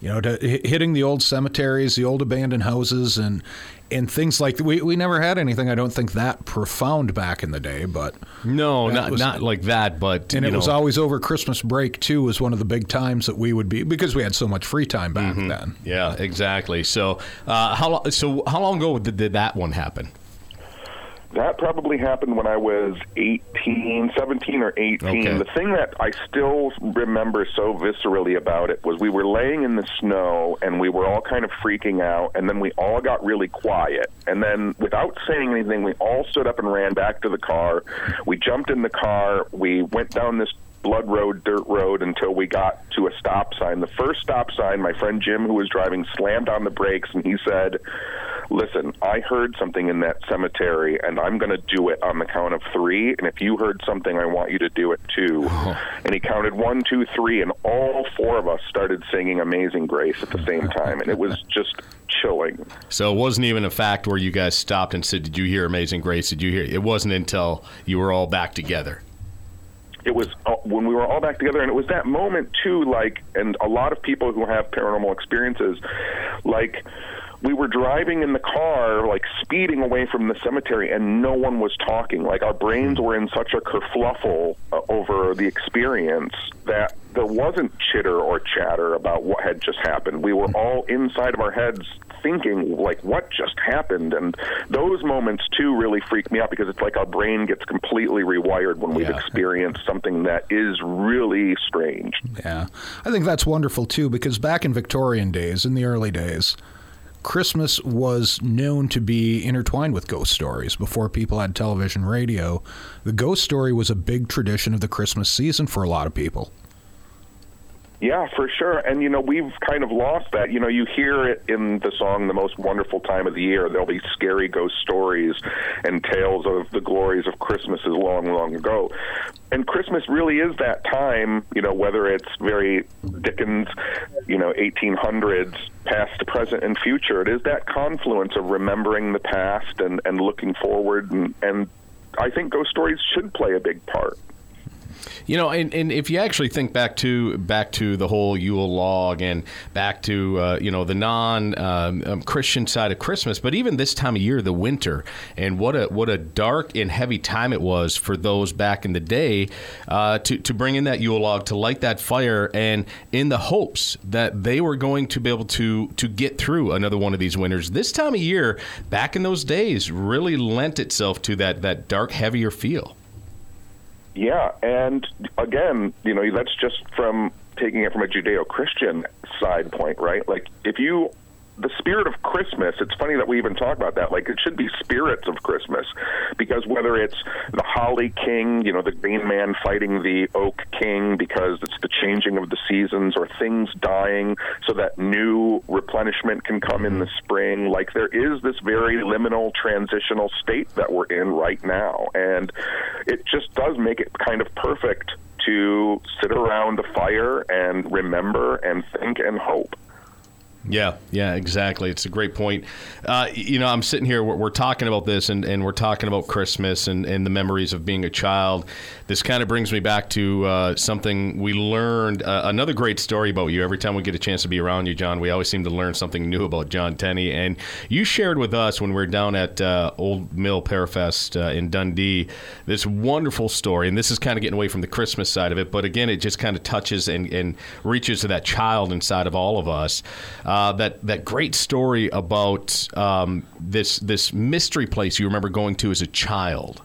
Speaker 2: You know, to, hitting the old cemeteries, the old abandoned houses, and and things like we we never had anything. I don't think that profound back in the day, but
Speaker 1: No, not
Speaker 2: was-
Speaker 1: not like that, but
Speaker 2: and it was always over Christmas break too. Was one of the big times that we would be because we had so much free time back then.
Speaker 1: Yeah, exactly. So, uh, how so how long ago did, did that one happen?
Speaker 3: That probably happened when I was 18, 17 or 18.
Speaker 1: Okay.
Speaker 3: The thing that I still remember so viscerally about it was we were laying in the snow and we were all kind of freaking out, and then we all got really quiet. And then, without saying anything, we all stood up and ran back to the car. We jumped in the car. We went down this blood road, dirt road until we got to a stop sign. The first stop sign, my friend Jim, who was driving, slammed on the brakes and he said, Listen, I heard something in that cemetery and I'm going to do it on the count of three. And if you heard something, I want you to do it too. Oh. And he counted one, two, three, and all four of us started singing Amazing Grace at the same time. And it was just chilling.
Speaker 1: So it wasn't even a fact where you guys stopped and said, "Did you hear Amazing Grace? Did you hear?" It wasn't until you were all back together.
Speaker 3: It was uh, when we were all back together, and it was that moment too. Like, and a lot of people who have paranormal experiences, like we were driving in the car, like speeding away from the cemetery, and no one was talking. Like our brains were in such a kerfluffle uh, over the experience that there wasn't chitter or chatter about what had just happened. We were all inside of our heads thinking like what just happened and those moments too really freak me out because it's like our brain gets completely rewired when we've
Speaker 2: Yeah.
Speaker 3: experienced something that is really strange
Speaker 2: Yeah. I think that's wonderful too because back in Victorian days, in the early days, Christmas was known to be intertwined with ghost stories before people had television, radio. The ghost story was a big tradition of the Christmas season for a lot of people.
Speaker 3: Yeah, for sure. And, you know, we've kind of lost that. You know, you hear it in the song The Most Wonderful Time of the Year. There'll be scary ghost stories and tales of the glories of Christmases long, long ago. And Christmas really is that time, you know, whether it's very Dickens, you know, 1800s, past, present, and future. It is that confluence of remembering the past and, and looking forward. And, and I think ghost stories should play a big part.
Speaker 1: You know, and, and if you actually think back to back to the whole Yule log and back to uh, you know the non um, um, Christian side of Christmas, but even this time of year, the winter, and what a what a dark and heavy time it was for those back in the day uh, to to bring in that Yule log to light that fire, and in the hopes that they were going to be able to to get through another one of these winters. This time of year, back in those days, really lent itself to that that dark, heavier feel.
Speaker 3: Yeah, and again, you know, that's just from taking it from a Judeo-Christian side point, right? Like if you the spirit of Christmas, it's funny that we even talk about that. Like it should be spirits of Christmas because whether it's the holly king, you know, the green man fighting the oak king because it's the changing of the seasons or things dying so that new replenishment can come in the spring. Like there is this very liminal transitional state that we're in right now. And it just does make it kind of perfect to sit around the fire and remember and think and hope.
Speaker 1: Yeah, yeah, exactly. It's a great point. Uh, you know, I'm sitting here, we're, we're talking about this, and, and we're talking about Christmas and, and the memories of being a child. This kind of brings me back to uh, something we learned, uh, another great story about you. Every time we get a chance to be around you, John, we always seem to learn something new about John Tenney. And you shared with us when we were down at uh, Old Mill Parafest uh, in Dundee this wonderful story. And this is kind of getting away from the Christmas side of it, but again, it just kind of touches and, and reaches to that child inside of all of us. Uh, that that great story about um, this this mystery place you remember going to as a child,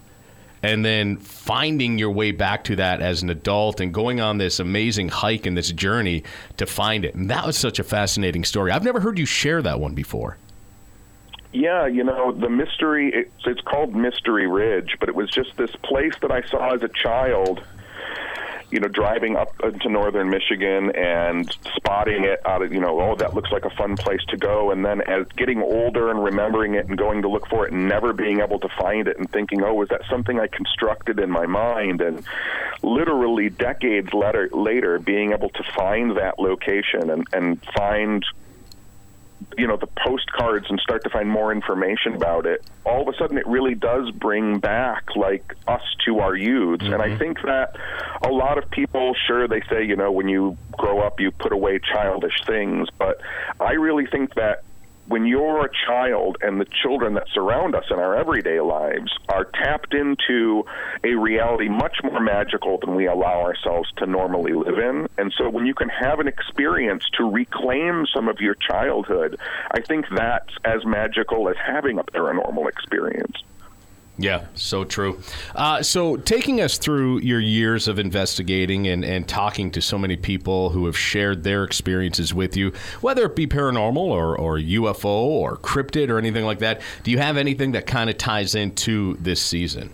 Speaker 1: and then finding your way back to that as an adult, and going on this amazing hike and this journey to find it. And that was such a fascinating story. I've never heard you share that one before.
Speaker 3: Yeah, you know, the mystery, it's, it's called Mystery Ridge, but it was just this place that I saw as a child, you know, driving up uh, into northern Michigan and spotting it out of, you know, oh, that looks like a fun place to go. And then as getting older and remembering it and going to look for it and never being able to find it and thinking, oh, was that something I constructed in my mind? And literally decades later, later being able to find that location and, and find you know the postcards and start to find more information about it all of a sudden it really does bring back like us to our youths. And i mm-hmm. think that a lot of people sure they say you know when you grow up you put away childish things. But i really think that when you're a child and the children that surround us in our everyday lives are tapped into a reality much more magical than we allow ourselves to normally live in. And so when you can have an experience to reclaim some of your childhood, I think that's as magical as having a paranormal experience.
Speaker 1: Yeah, so true. Uh, so, taking us through your years of investigating and, and talking to so many people who have shared their experiences with you, whether it be paranormal or, or UFO or cryptid or anything like that, do you have anything that kind of ties into this season?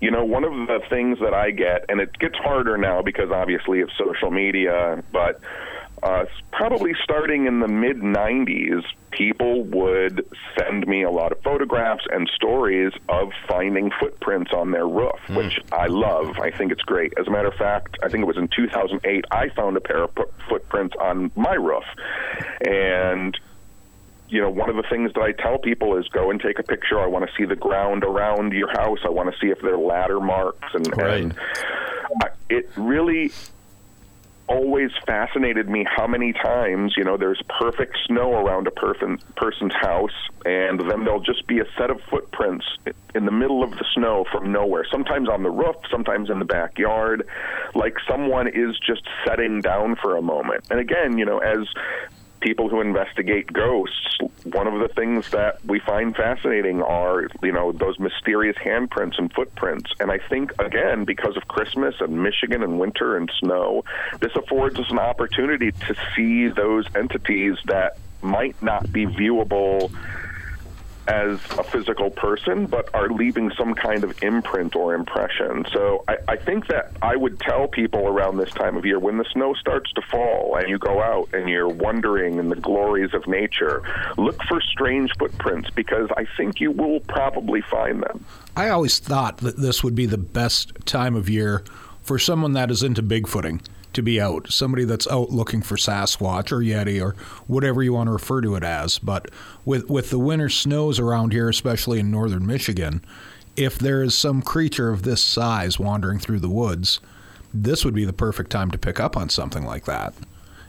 Speaker 3: You know, one of the things that I get, and it gets harder now because obviously of social media, but uh, probably starting in the mid 90s, people would send me a lot of photographs and stories of finding footprints on their roof, mm. which I love. I think it's great. As a matter of fact, I think it was in 2008, I found a pair of footprints on my roof. And you know, one of the things that I tell people is go and take a picture. I want to see the ground around your house. I want to see if there are ladder marks, and, right. and I, it really always fascinated me how many times, you know, there's perfect snow around a person, person's house, and then there'll just be a set of footprints in the middle of the snow from nowhere, sometimes on the roof, sometimes in the backyard, like someone is just setting down for a moment. And again, you know, as people who investigate ghosts, one of the things that we find fascinating are, you know, those mysterious handprints and footprints. And I think, again, because of Christmas and Michigan and winter and snow, this affords us an opportunity to see those entities that might not be viewable as a physical person, but are leaving some kind of imprint or impression. So I, I think that I would tell people around this time of year when the snow starts to fall and you go out and you're wondering in the glories of nature, look for strange footprints because I think you will probably find them.
Speaker 2: I always thought that this would be the best time of year for someone that is into bigfooting to be out, somebody that's out looking for Sasquatch or Yeti or whatever you want to refer to it as. But with with the winter snows around here, especially in northern Michigan, if there is some creature of this size wandering through the woods, this would be the perfect time to pick up on something like that.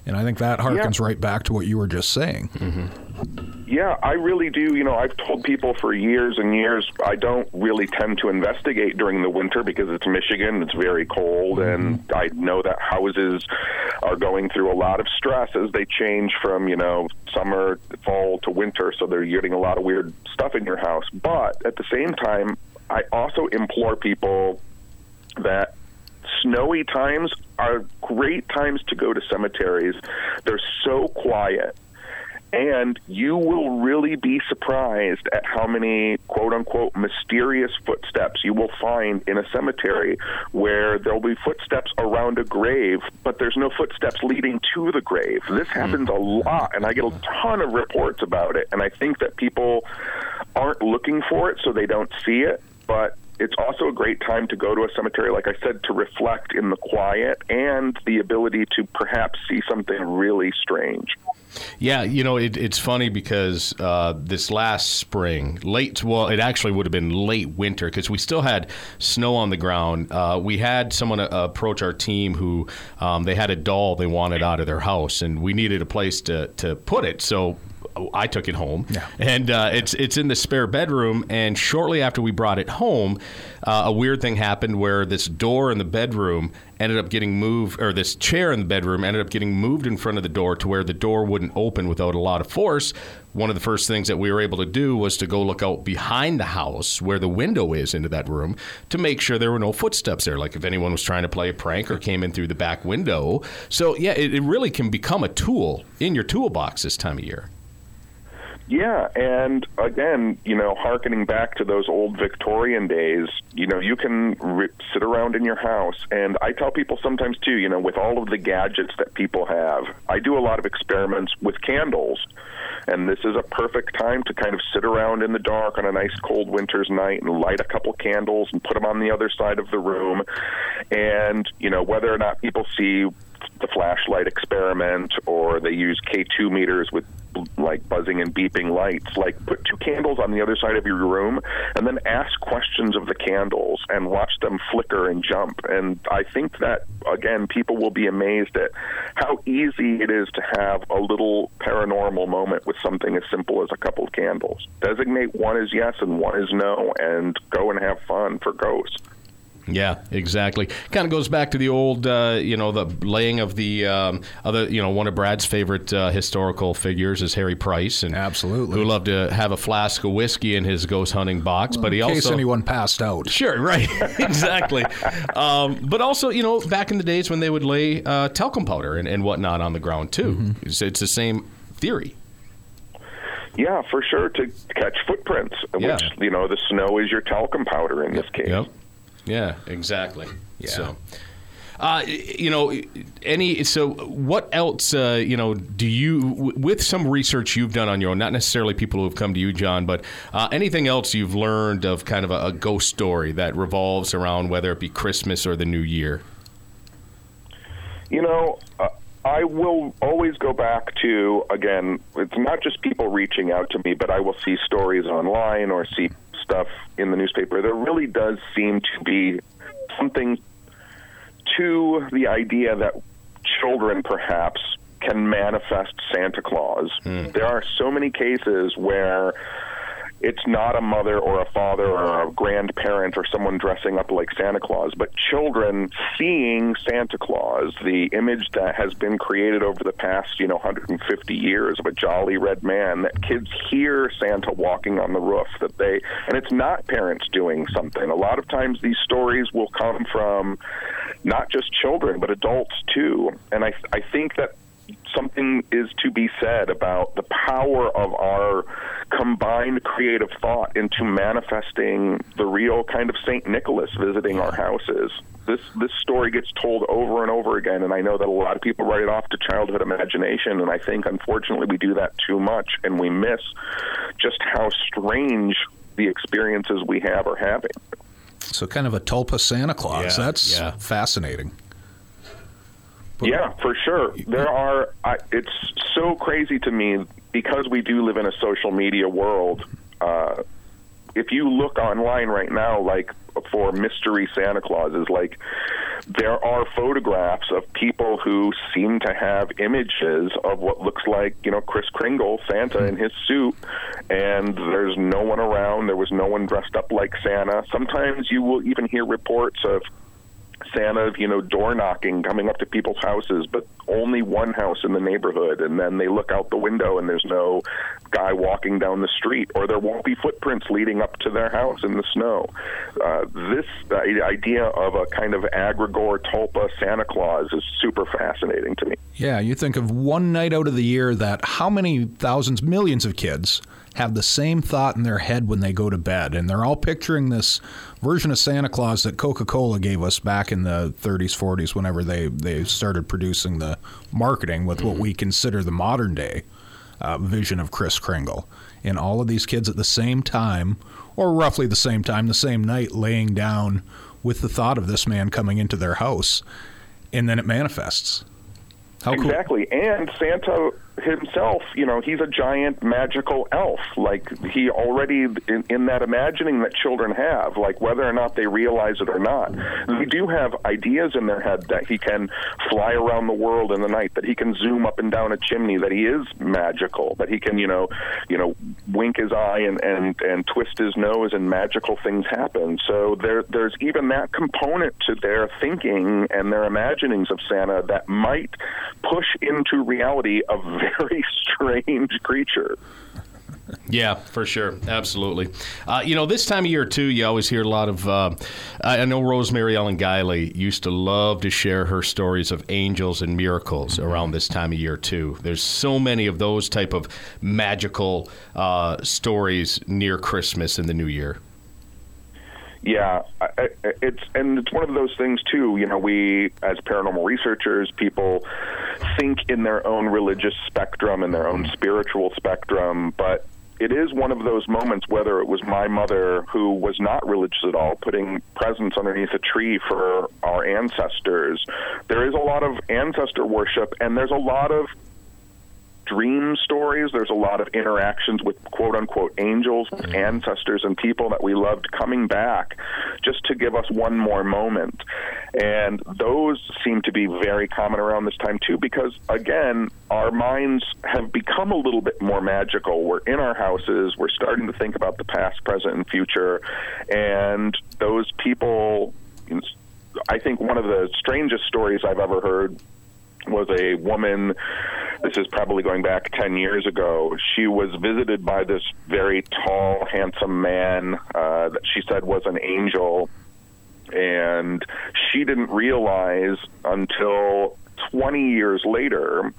Speaker 2: And I think that harkens yeah. right back to what you were just saying.
Speaker 3: Mm-hmm. Yeah, I really do. You know, I've told people for years and years I don't really tend to investigate during the winter because it's Michigan, it's very cold, mm-hmm. and I know that houses are going through a lot of stress as they change from, you know, summer, fall to winter, so they're getting a lot of weird stuff in your house. But at the same time, I also implore people that snowy times are great times to go to cemeteries. They're so quiet. And you will really be surprised at how many quote unquote mysterious footsteps you will find in a cemetery where there'll be footsteps around a grave, but there's no footsteps leading to the grave. This hmm. happens a lot, and I get a ton of reports about it. And I think that people aren't looking for it, so they don't see it. But it's also a great time to go to a cemetery, like I said, to reflect in the quiet and the ability to perhaps see something really strange.
Speaker 1: Yeah, you know, it, it's funny because uh, this last spring, late, well, it actually would have been late winter because we still had snow on the ground. Uh, we had someone uh, approach our team who um, they had a doll they wanted out of their house, and we needed a place to, to put it. So I took it home, yeah. and uh, it's it's in the spare bedroom. And shortly after we brought it home, uh, a weird thing happened where this door in the bedroom ended up getting moved, or this chair in the bedroom ended up getting moved in front of the door to where the door wouldn't open without a lot of force. One of the first things that we were able to do was to go look out behind the house where the window is into that room to make sure there were no footsteps there, like if anyone was trying to play a prank or came in through the back window. So yeah, it, it really can become a tool in your toolbox this time of year.
Speaker 3: Yeah, and again, you know, harkening back to those old Victorian days, you know, you can re- sit around in your house, and I tell people sometimes too, you know, with all of the gadgets that people have, I do a lot of experiments with candles, and this is a perfect time to kind of sit around in the dark on a nice cold winter's night and light a couple candles and put them on the other side of the room, and you know, whether or not people see the flashlight experiment or they use K2 meters with like buzzing and beeping lights. Like put two candles on the other side of your room and then ask questions of the candles and watch them flicker and jump. And I think that again, people will be amazed at how easy it is to have a little paranormal moment with something as simple as a couple of candles. Designate one as yes and one as no, and go and have fun for ghosts.
Speaker 1: Yeah, exactly. Kind of goes back to the old, uh, you know, the laying of the um, other, you know, one of Brad's favorite uh, historical figures is Harry Price, and
Speaker 2: absolutely,
Speaker 1: who loved to have a flask of whiskey in his ghost hunting box. Well, but he
Speaker 2: in
Speaker 1: also,
Speaker 2: case anyone passed out,
Speaker 1: sure, right, exactly. um, but also, you know, back in the days when they would lay uh, talcum powder and, and, whatnot on the ground too, mm-hmm. it's, it's the same theory.
Speaker 3: Yeah, for sure to catch footprints, yeah. which you know the snow is your talcum powder in this case.
Speaker 1: Yep. Yeah, exactly.
Speaker 2: Yeah.
Speaker 1: So. Uh, you know, any so what else? Uh, you know, do you w- with some research you've done on your own, not necessarily people who have come to you, John, but uh, anything else you've learned of kind of a, a ghost story that revolves around whether it be Christmas or the New Year?
Speaker 3: You know, uh, I will always go back to again. It's not just people reaching out to me, but I will see stories online or see stuff in the newspaper. There really does seem to be something to the idea that children perhaps can manifest Santa Claus. Hmm. There are so many cases where it's not a mother or a father or a grandparent or someone dressing up like Santa Claus, but children seeing Santa Claus, the image that has been created over the past, you know, 150 years of a jolly red man, that kids hear Santa walking on the roof, that they, and it's not parents doing something. A lot of times these stories will come from not just children, but adults too. And I, I think that something is to be said about the power of our combined creative thought into manifesting the real kind of Saint Nicholas visiting our houses. This this story gets told over and over again, and I know that a lot of people write it off to childhood imagination, and I think unfortunately we do that too much, and we miss just how strange the experiences we have are having.
Speaker 2: So kind of a tulpa Santa Claus.
Speaker 1: Yeah,
Speaker 2: That's
Speaker 1: yeah.
Speaker 2: fascinating.
Speaker 3: Yeah, for sure. There are. I, it's so crazy to me because we do live in a social media world. Uh, if you look online right now, like for mystery Santa Clauses, like there are photographs of people who seem to have images of what looks like, you know, Kris Kringle, Santa in his suit, and there's no one around. There was no one dressed up like Santa. Sometimes you will even hear reports of Santa, you know, door knocking, coming up to people's houses, but only one house in the neighborhood. And then they look out the window and there's no guy walking down the street, or there won't be footprints leading up to their house in the snow. Uh, this idea of a kind of egregore tulpa Santa Claus is super fascinating to me.
Speaker 2: Yeah, you think of one night out of the year that how many thousands, millions of kids have the same thought in their head when they go to bed, and they're all picturing this version of Santa Claus that Coca-Cola gave us back in the 30s, 40s, whenever they they started producing the marketing with what we consider the modern day uh, vision of Kris Kringle. And all of these kids at the same time, or roughly the same time, the same night, laying down with the thought of this man coming into their house, and then it manifests. How cool!
Speaker 3: Exactly. And Santa himself, you know, he's a giant magical elf. Like he already in, in that imagining that children have, like whether or not they realize it or not, they do have ideas in their head that he can fly around the world in the night, that he can zoom up and down a chimney, that he is magical, that he can, you know, you know, wink his eye and and and twist his nose and magical things happen. So there there's even that component to their thinking and their imaginings of Santa that might push into reality a very strange creature.
Speaker 1: Yeah, for sure, absolutely. Uh, you know, this time of year too, you always hear a lot of. Uh, I know Rosemary Ellen Guiley used to love to share her stories of angels and miracles around this time of year too. There's so many of those type of magical uh, stories near Christmas and the New Year.
Speaker 3: Yeah, I, I- it's and it's one of those things too. You know, we as paranormal researchers, people think in their own religious spectrum and their own spiritual spectrum, but it is one of those moments. Whether it was my mother who was not religious at all, putting presents underneath a tree for our ancestors, there is a lot of ancestor worship, and there's a lot of dream stories. There's a lot of interactions with quote unquote angels, mm-hmm. ancestors, and people that we loved coming back just to give us one more moment. And those seem to be very common around this time too, because again, our minds have become a little bit more magical. We're in our houses, we're starting to think about the past, present, and future, and those people. I think one of the strangest stories I've ever heard was a woman this is probably going back 10 years ago. She was visited by this very tall handsome man uh, that she said was an angel. And she didn't realize until 20 years later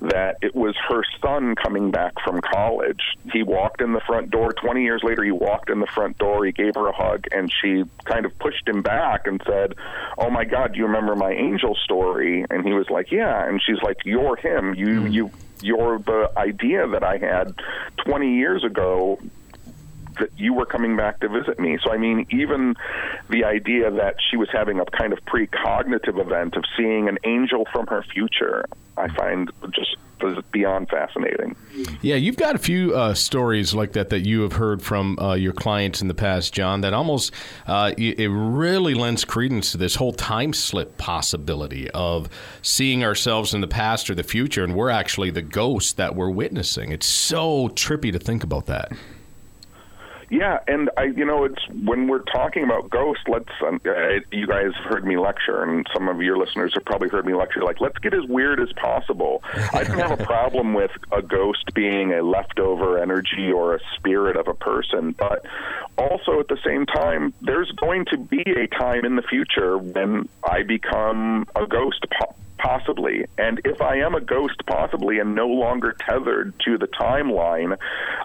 Speaker 3: that it was her son coming back from college. He walked in the front door. 20 years later, he walked in the front door. He gave her a hug, and she kind of pushed him back and said, "Oh my God, do you remember my angel story?" And he was like, "Yeah." And she's like, "You're him. You mm. you." You're the idea that I had 20 years ago that you were coming back to visit me. So, I mean, even the idea that she was having a kind of precognitive event of seeing an angel from her future, I find just beyond fascinating.
Speaker 1: Yeah, you've got a few uh, stories like that that you have heard from uh, your clients in the past, John. That almost uh, it really lends credence to this whole time slip possibility of seeing ourselves in the past or the future, and we're actually the ghost that we're witnessing. It's so trippy to think about that.
Speaker 3: Yeah, and I, you know, it's when we're talking about ghosts. Let's, um, uh, you guys have heard me lecture, and some of your listeners have probably heard me lecture. Like, let's get as weird as possible. I don't have a problem with a ghost being a leftover energy or a spirit of a person, but also at the same time, there's going to be a time in the future when I become a ghost possibly. And if I am a ghost, possibly, and no longer tethered to the timeline,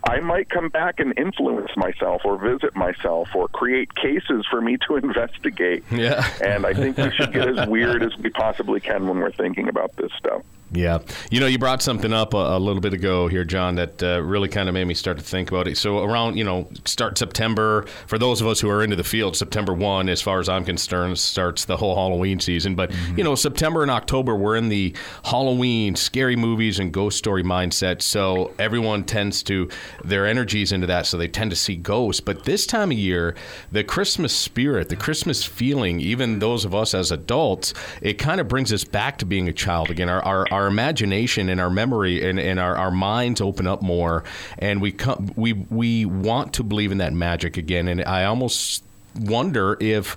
Speaker 3: I might come back and influence myself or visit myself or create cases for me to investigate.
Speaker 1: Yeah.
Speaker 3: and I think we should get as weird as we possibly can when we're thinking about this stuff.
Speaker 1: Yeah. You know, you brought something up a, a little bit ago here, John, that uh, really kind of made me start to think about it. So, around, you know, start September, for those of us who are into the field, September 1, as far as I'm concerned, starts the whole Halloween season. But, mm-hmm. you know, September and October, we're in the Halloween, scary movies, and ghost story mindset. So, everyone tends to, their energies into that. So, they tend to see ghosts. But this time of year, the Christmas spirit, the Christmas feeling, even those of us as adults, it kind of brings us back to being a child again. Our, our, our imagination and our memory and, and our, our minds open up more, and we come we we want to believe in that magic again. And I almost wonder if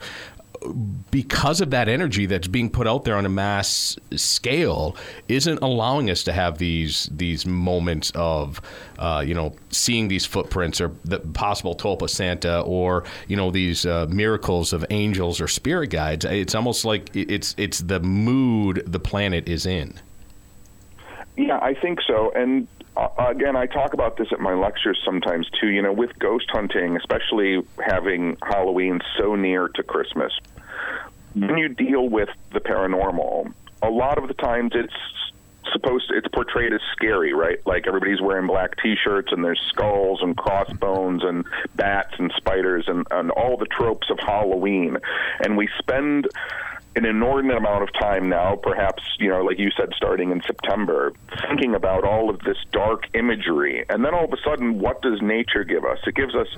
Speaker 1: because of that energy that's being put out there on a mass scale isn't allowing us to have these these moments of uh, you know seeing these footprints or the possible tulpa Santa or you know these uh, miracles of angels or spirit guides. It's almost like it's it's the mood the planet is in.
Speaker 3: Yeah, I think so. And uh, again, I talk about this at my lectures sometimes too. You know, with ghost hunting, especially having Halloween so near to Christmas, when you deal with the paranormal, a lot of the times it's supposed to, it's portrayed as scary, right? Like everybody's wearing black T-shirts and there's skulls and crossbones and bats and spiders and, and all the tropes of Halloween, and we spend an inordinate amount of time now, perhaps, you know, like you said, starting in September, thinking about all of this dark imagery. And then all of a sudden, what does nature give us? It gives us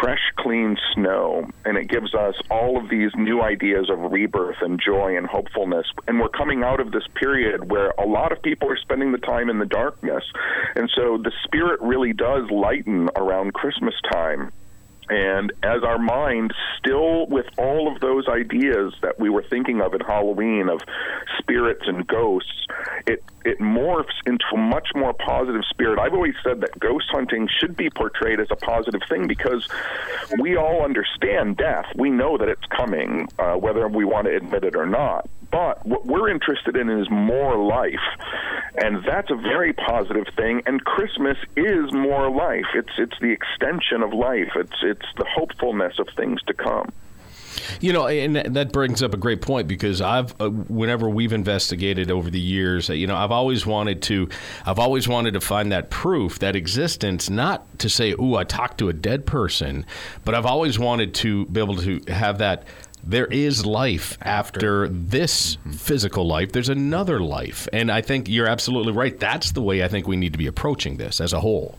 Speaker 3: fresh, clean snow, and it gives us all of these new ideas of rebirth and joy and hopefulness. And we're coming out of this period where a lot of people are spending the time in the darkness. And so the spirit really does lighten around Christmas time. And as our mind, still with all of those ideas that we were thinking of at Halloween of spirits and ghosts, it, it morphs into a much more positive spirit. I've always said that ghost hunting should be portrayed as a positive thing because we all understand death. We know that it's coming, uh, whether we want to admit it or not. But what we're interested in is more life. And that's a very positive thing. And Christmas is more life. It's it's the extension of life. It's it's the hopefulness of things to come.
Speaker 1: You know, and that brings up a great point because I've, uh, whenever we've investigated over the years, you know, I've always wanted to, I've always wanted to find that proof, that existence, not to say, "Ooh, I talked to a dead person," but I've always wanted to be able to have that there is life after, this mm-hmm. physical life. There's another life. And I think you're absolutely right. That's the way I think we need to be approaching this as a whole.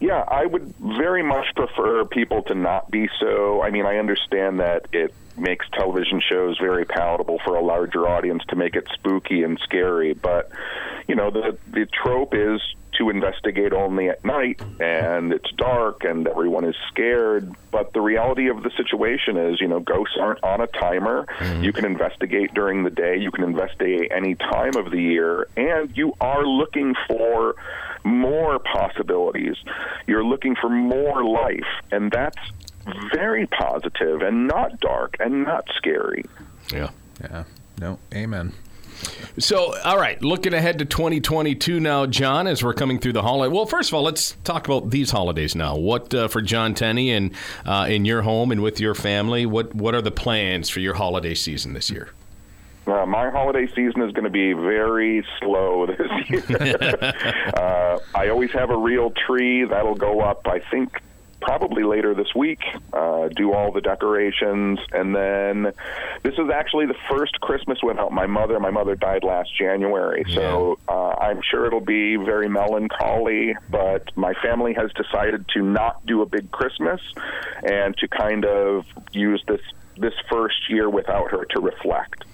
Speaker 3: Yeah, I would very much prefer people to not be so. I mean, I understand that it makes television shows very palatable for a larger audience to make it spooky and scary, but you know, the the trope is to investigate only at night and it's dark and everyone is scared. But the reality of the situation is, you know, ghosts aren't on a timer. Mm-hmm. You can investigate during the day, you can investigate any time of the year, and you are looking for more possibilities. You're looking for more life, and that's very positive and not dark and not scary.
Speaker 1: Yeah.
Speaker 2: Yeah. No, amen.
Speaker 1: So, all right, looking ahead to 2022 now, John, as we're coming through the holiday. Well, first of all, let's talk about these holidays now. What uh, for John Tenney and uh, in your home and with your family? What what are the plans for your holiday season this year?
Speaker 3: Uh, my holiday season is going to be very slow this year. uh, I always have a real tree that'll go up. I think probably later this week, uh, do all the decorations, and then this is actually the first Christmas without my mother. My mother died last January, so uh, I'm sure it'll be very melancholy. But my family has decided to not do a big Christmas and to kind of use this this first year without her to reflect.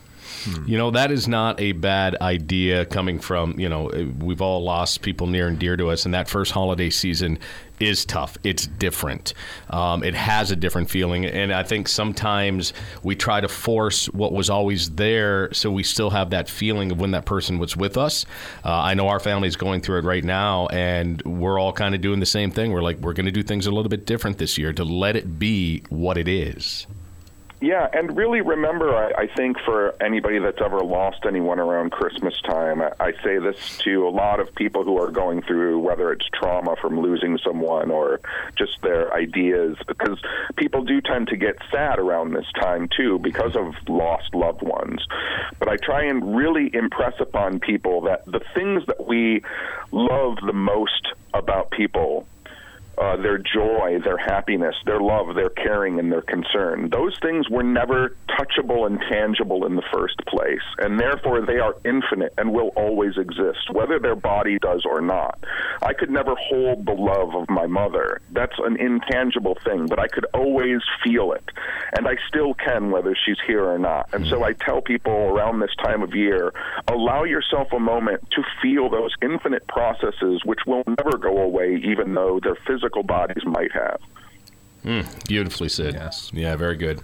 Speaker 1: You know, that is not a bad idea coming from, you know, we've all lost people near and dear to us, and that first holiday season is tough. It's different. Um, it has a different feeling. And I think sometimes we try to force what was always there so we still have that feeling of when that person was with us. Uh, I know our family is going through it right now, and we're all kind of doing the same thing. We're like, we're going to do things a little bit different this year to let it be what it is.
Speaker 3: Yeah, and really remember, I, I think for anybody that's ever lost anyone around Christmas time, I, I say this to a lot of people who are going through whether it's trauma from losing someone or just their ideas, because people do tend to get sad around this time too because of lost loved ones. But I try and really impress upon people that the things that we love the most about people uh, their joy, their happiness, their love, their caring, and their concern. Those things were never touchable and tangible in the first place, and therefore they are infinite and will always exist, whether their body does or not. I could never hold the love of my mother. That's an intangible thing, but I could always feel it, and I still can whether she's here or not. And so I tell people around this time of year allow yourself a moment to feel those infinite processes which will never go away, even though they're physical physical bodies might have.
Speaker 1: Mm, beautifully said.
Speaker 2: Yes.
Speaker 1: Yeah, very good.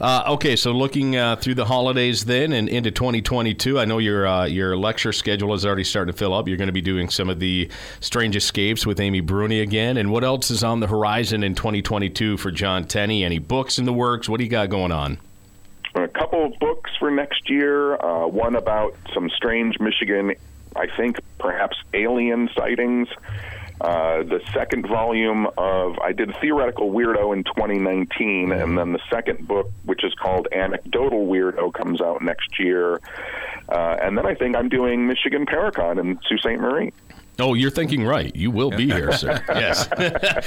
Speaker 1: Uh, okay, so looking uh, through the holidays then and into 2022, I know your uh, your lecture schedule is already starting to fill up. You're going to be doing some of the Strange Escapes with Amy Bruni again. And what else is on the horizon in 2022 for John Tenney? Any books in the works? What do you got going on?
Speaker 3: A couple of books for next year. Uh, one about some strange Michigan, I think perhaps alien sightings. Uh, the second volume of I did Theoretical Weirdo in 2019, and then the second book, which is called Anecdotal Weirdo, comes out next year. Uh, and then I think I'm doing Michigan Paracon in Sault Ste. Marie.
Speaker 1: Oh, you're thinking right. You will be here, sir. Yes.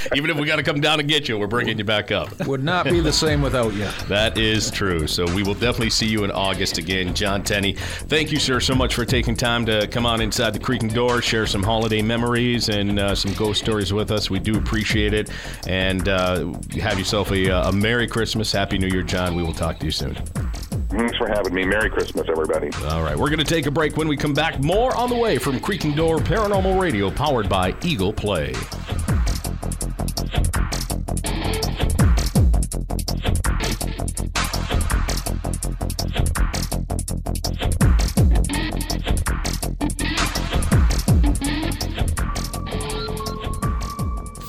Speaker 1: Even if we got to come down and get you, we're bringing you back up.
Speaker 2: Would not be the same without you.
Speaker 1: That is true. So we will definitely see you in August again. John Tenney, thank you, sir, so much for taking time to come on inside the creaking door, share some holiday memories and uh, some ghost stories with us. We do appreciate it. And uh, have yourself a, a Merry Christmas. Happy New Year, John. We will talk to you soon.
Speaker 3: Thanks for having me. Merry Christmas, everybody.
Speaker 1: All right. We're going to take a break. When we come back, more on the way from Creaking Door Paranormal Radio, powered by Eagle Play.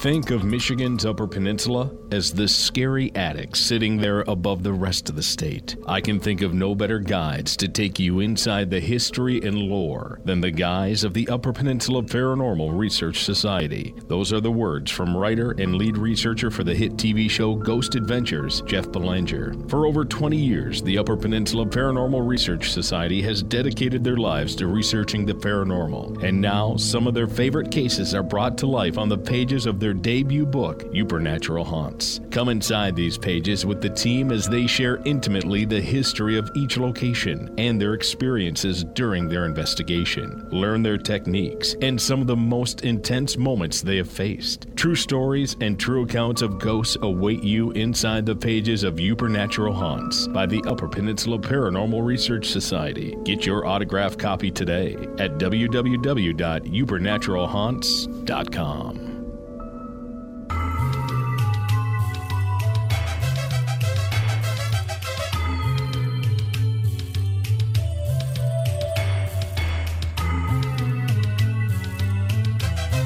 Speaker 1: Think of Michigan's Upper Peninsula as this scary attic sitting there above the rest of the state. I can think of no better guides to take you inside the history and lore than the guys of the Upper Peninsula Paranormal Research Society. Those are the words from writer and lead researcher for the hit TV show Ghost Adventures, Jeff Belanger. For over 20 years, the Upper Peninsula Paranormal Research Society has dedicated their lives to researching the paranormal. And now, some of their favorite cases are brought to life on the pages of their debut book, Supernatural Haunts. Come inside these pages with the team as they share intimately the history of each location and their experiences during their investigation. Learn their techniques and some of the most intense moments they have faced. True stories and true accounts of ghosts await you inside the pages of Supernatural Haunts by the Upper Peninsula Paranormal Research Society. Get your autographed copy today at www.supernaturalhaunts.com.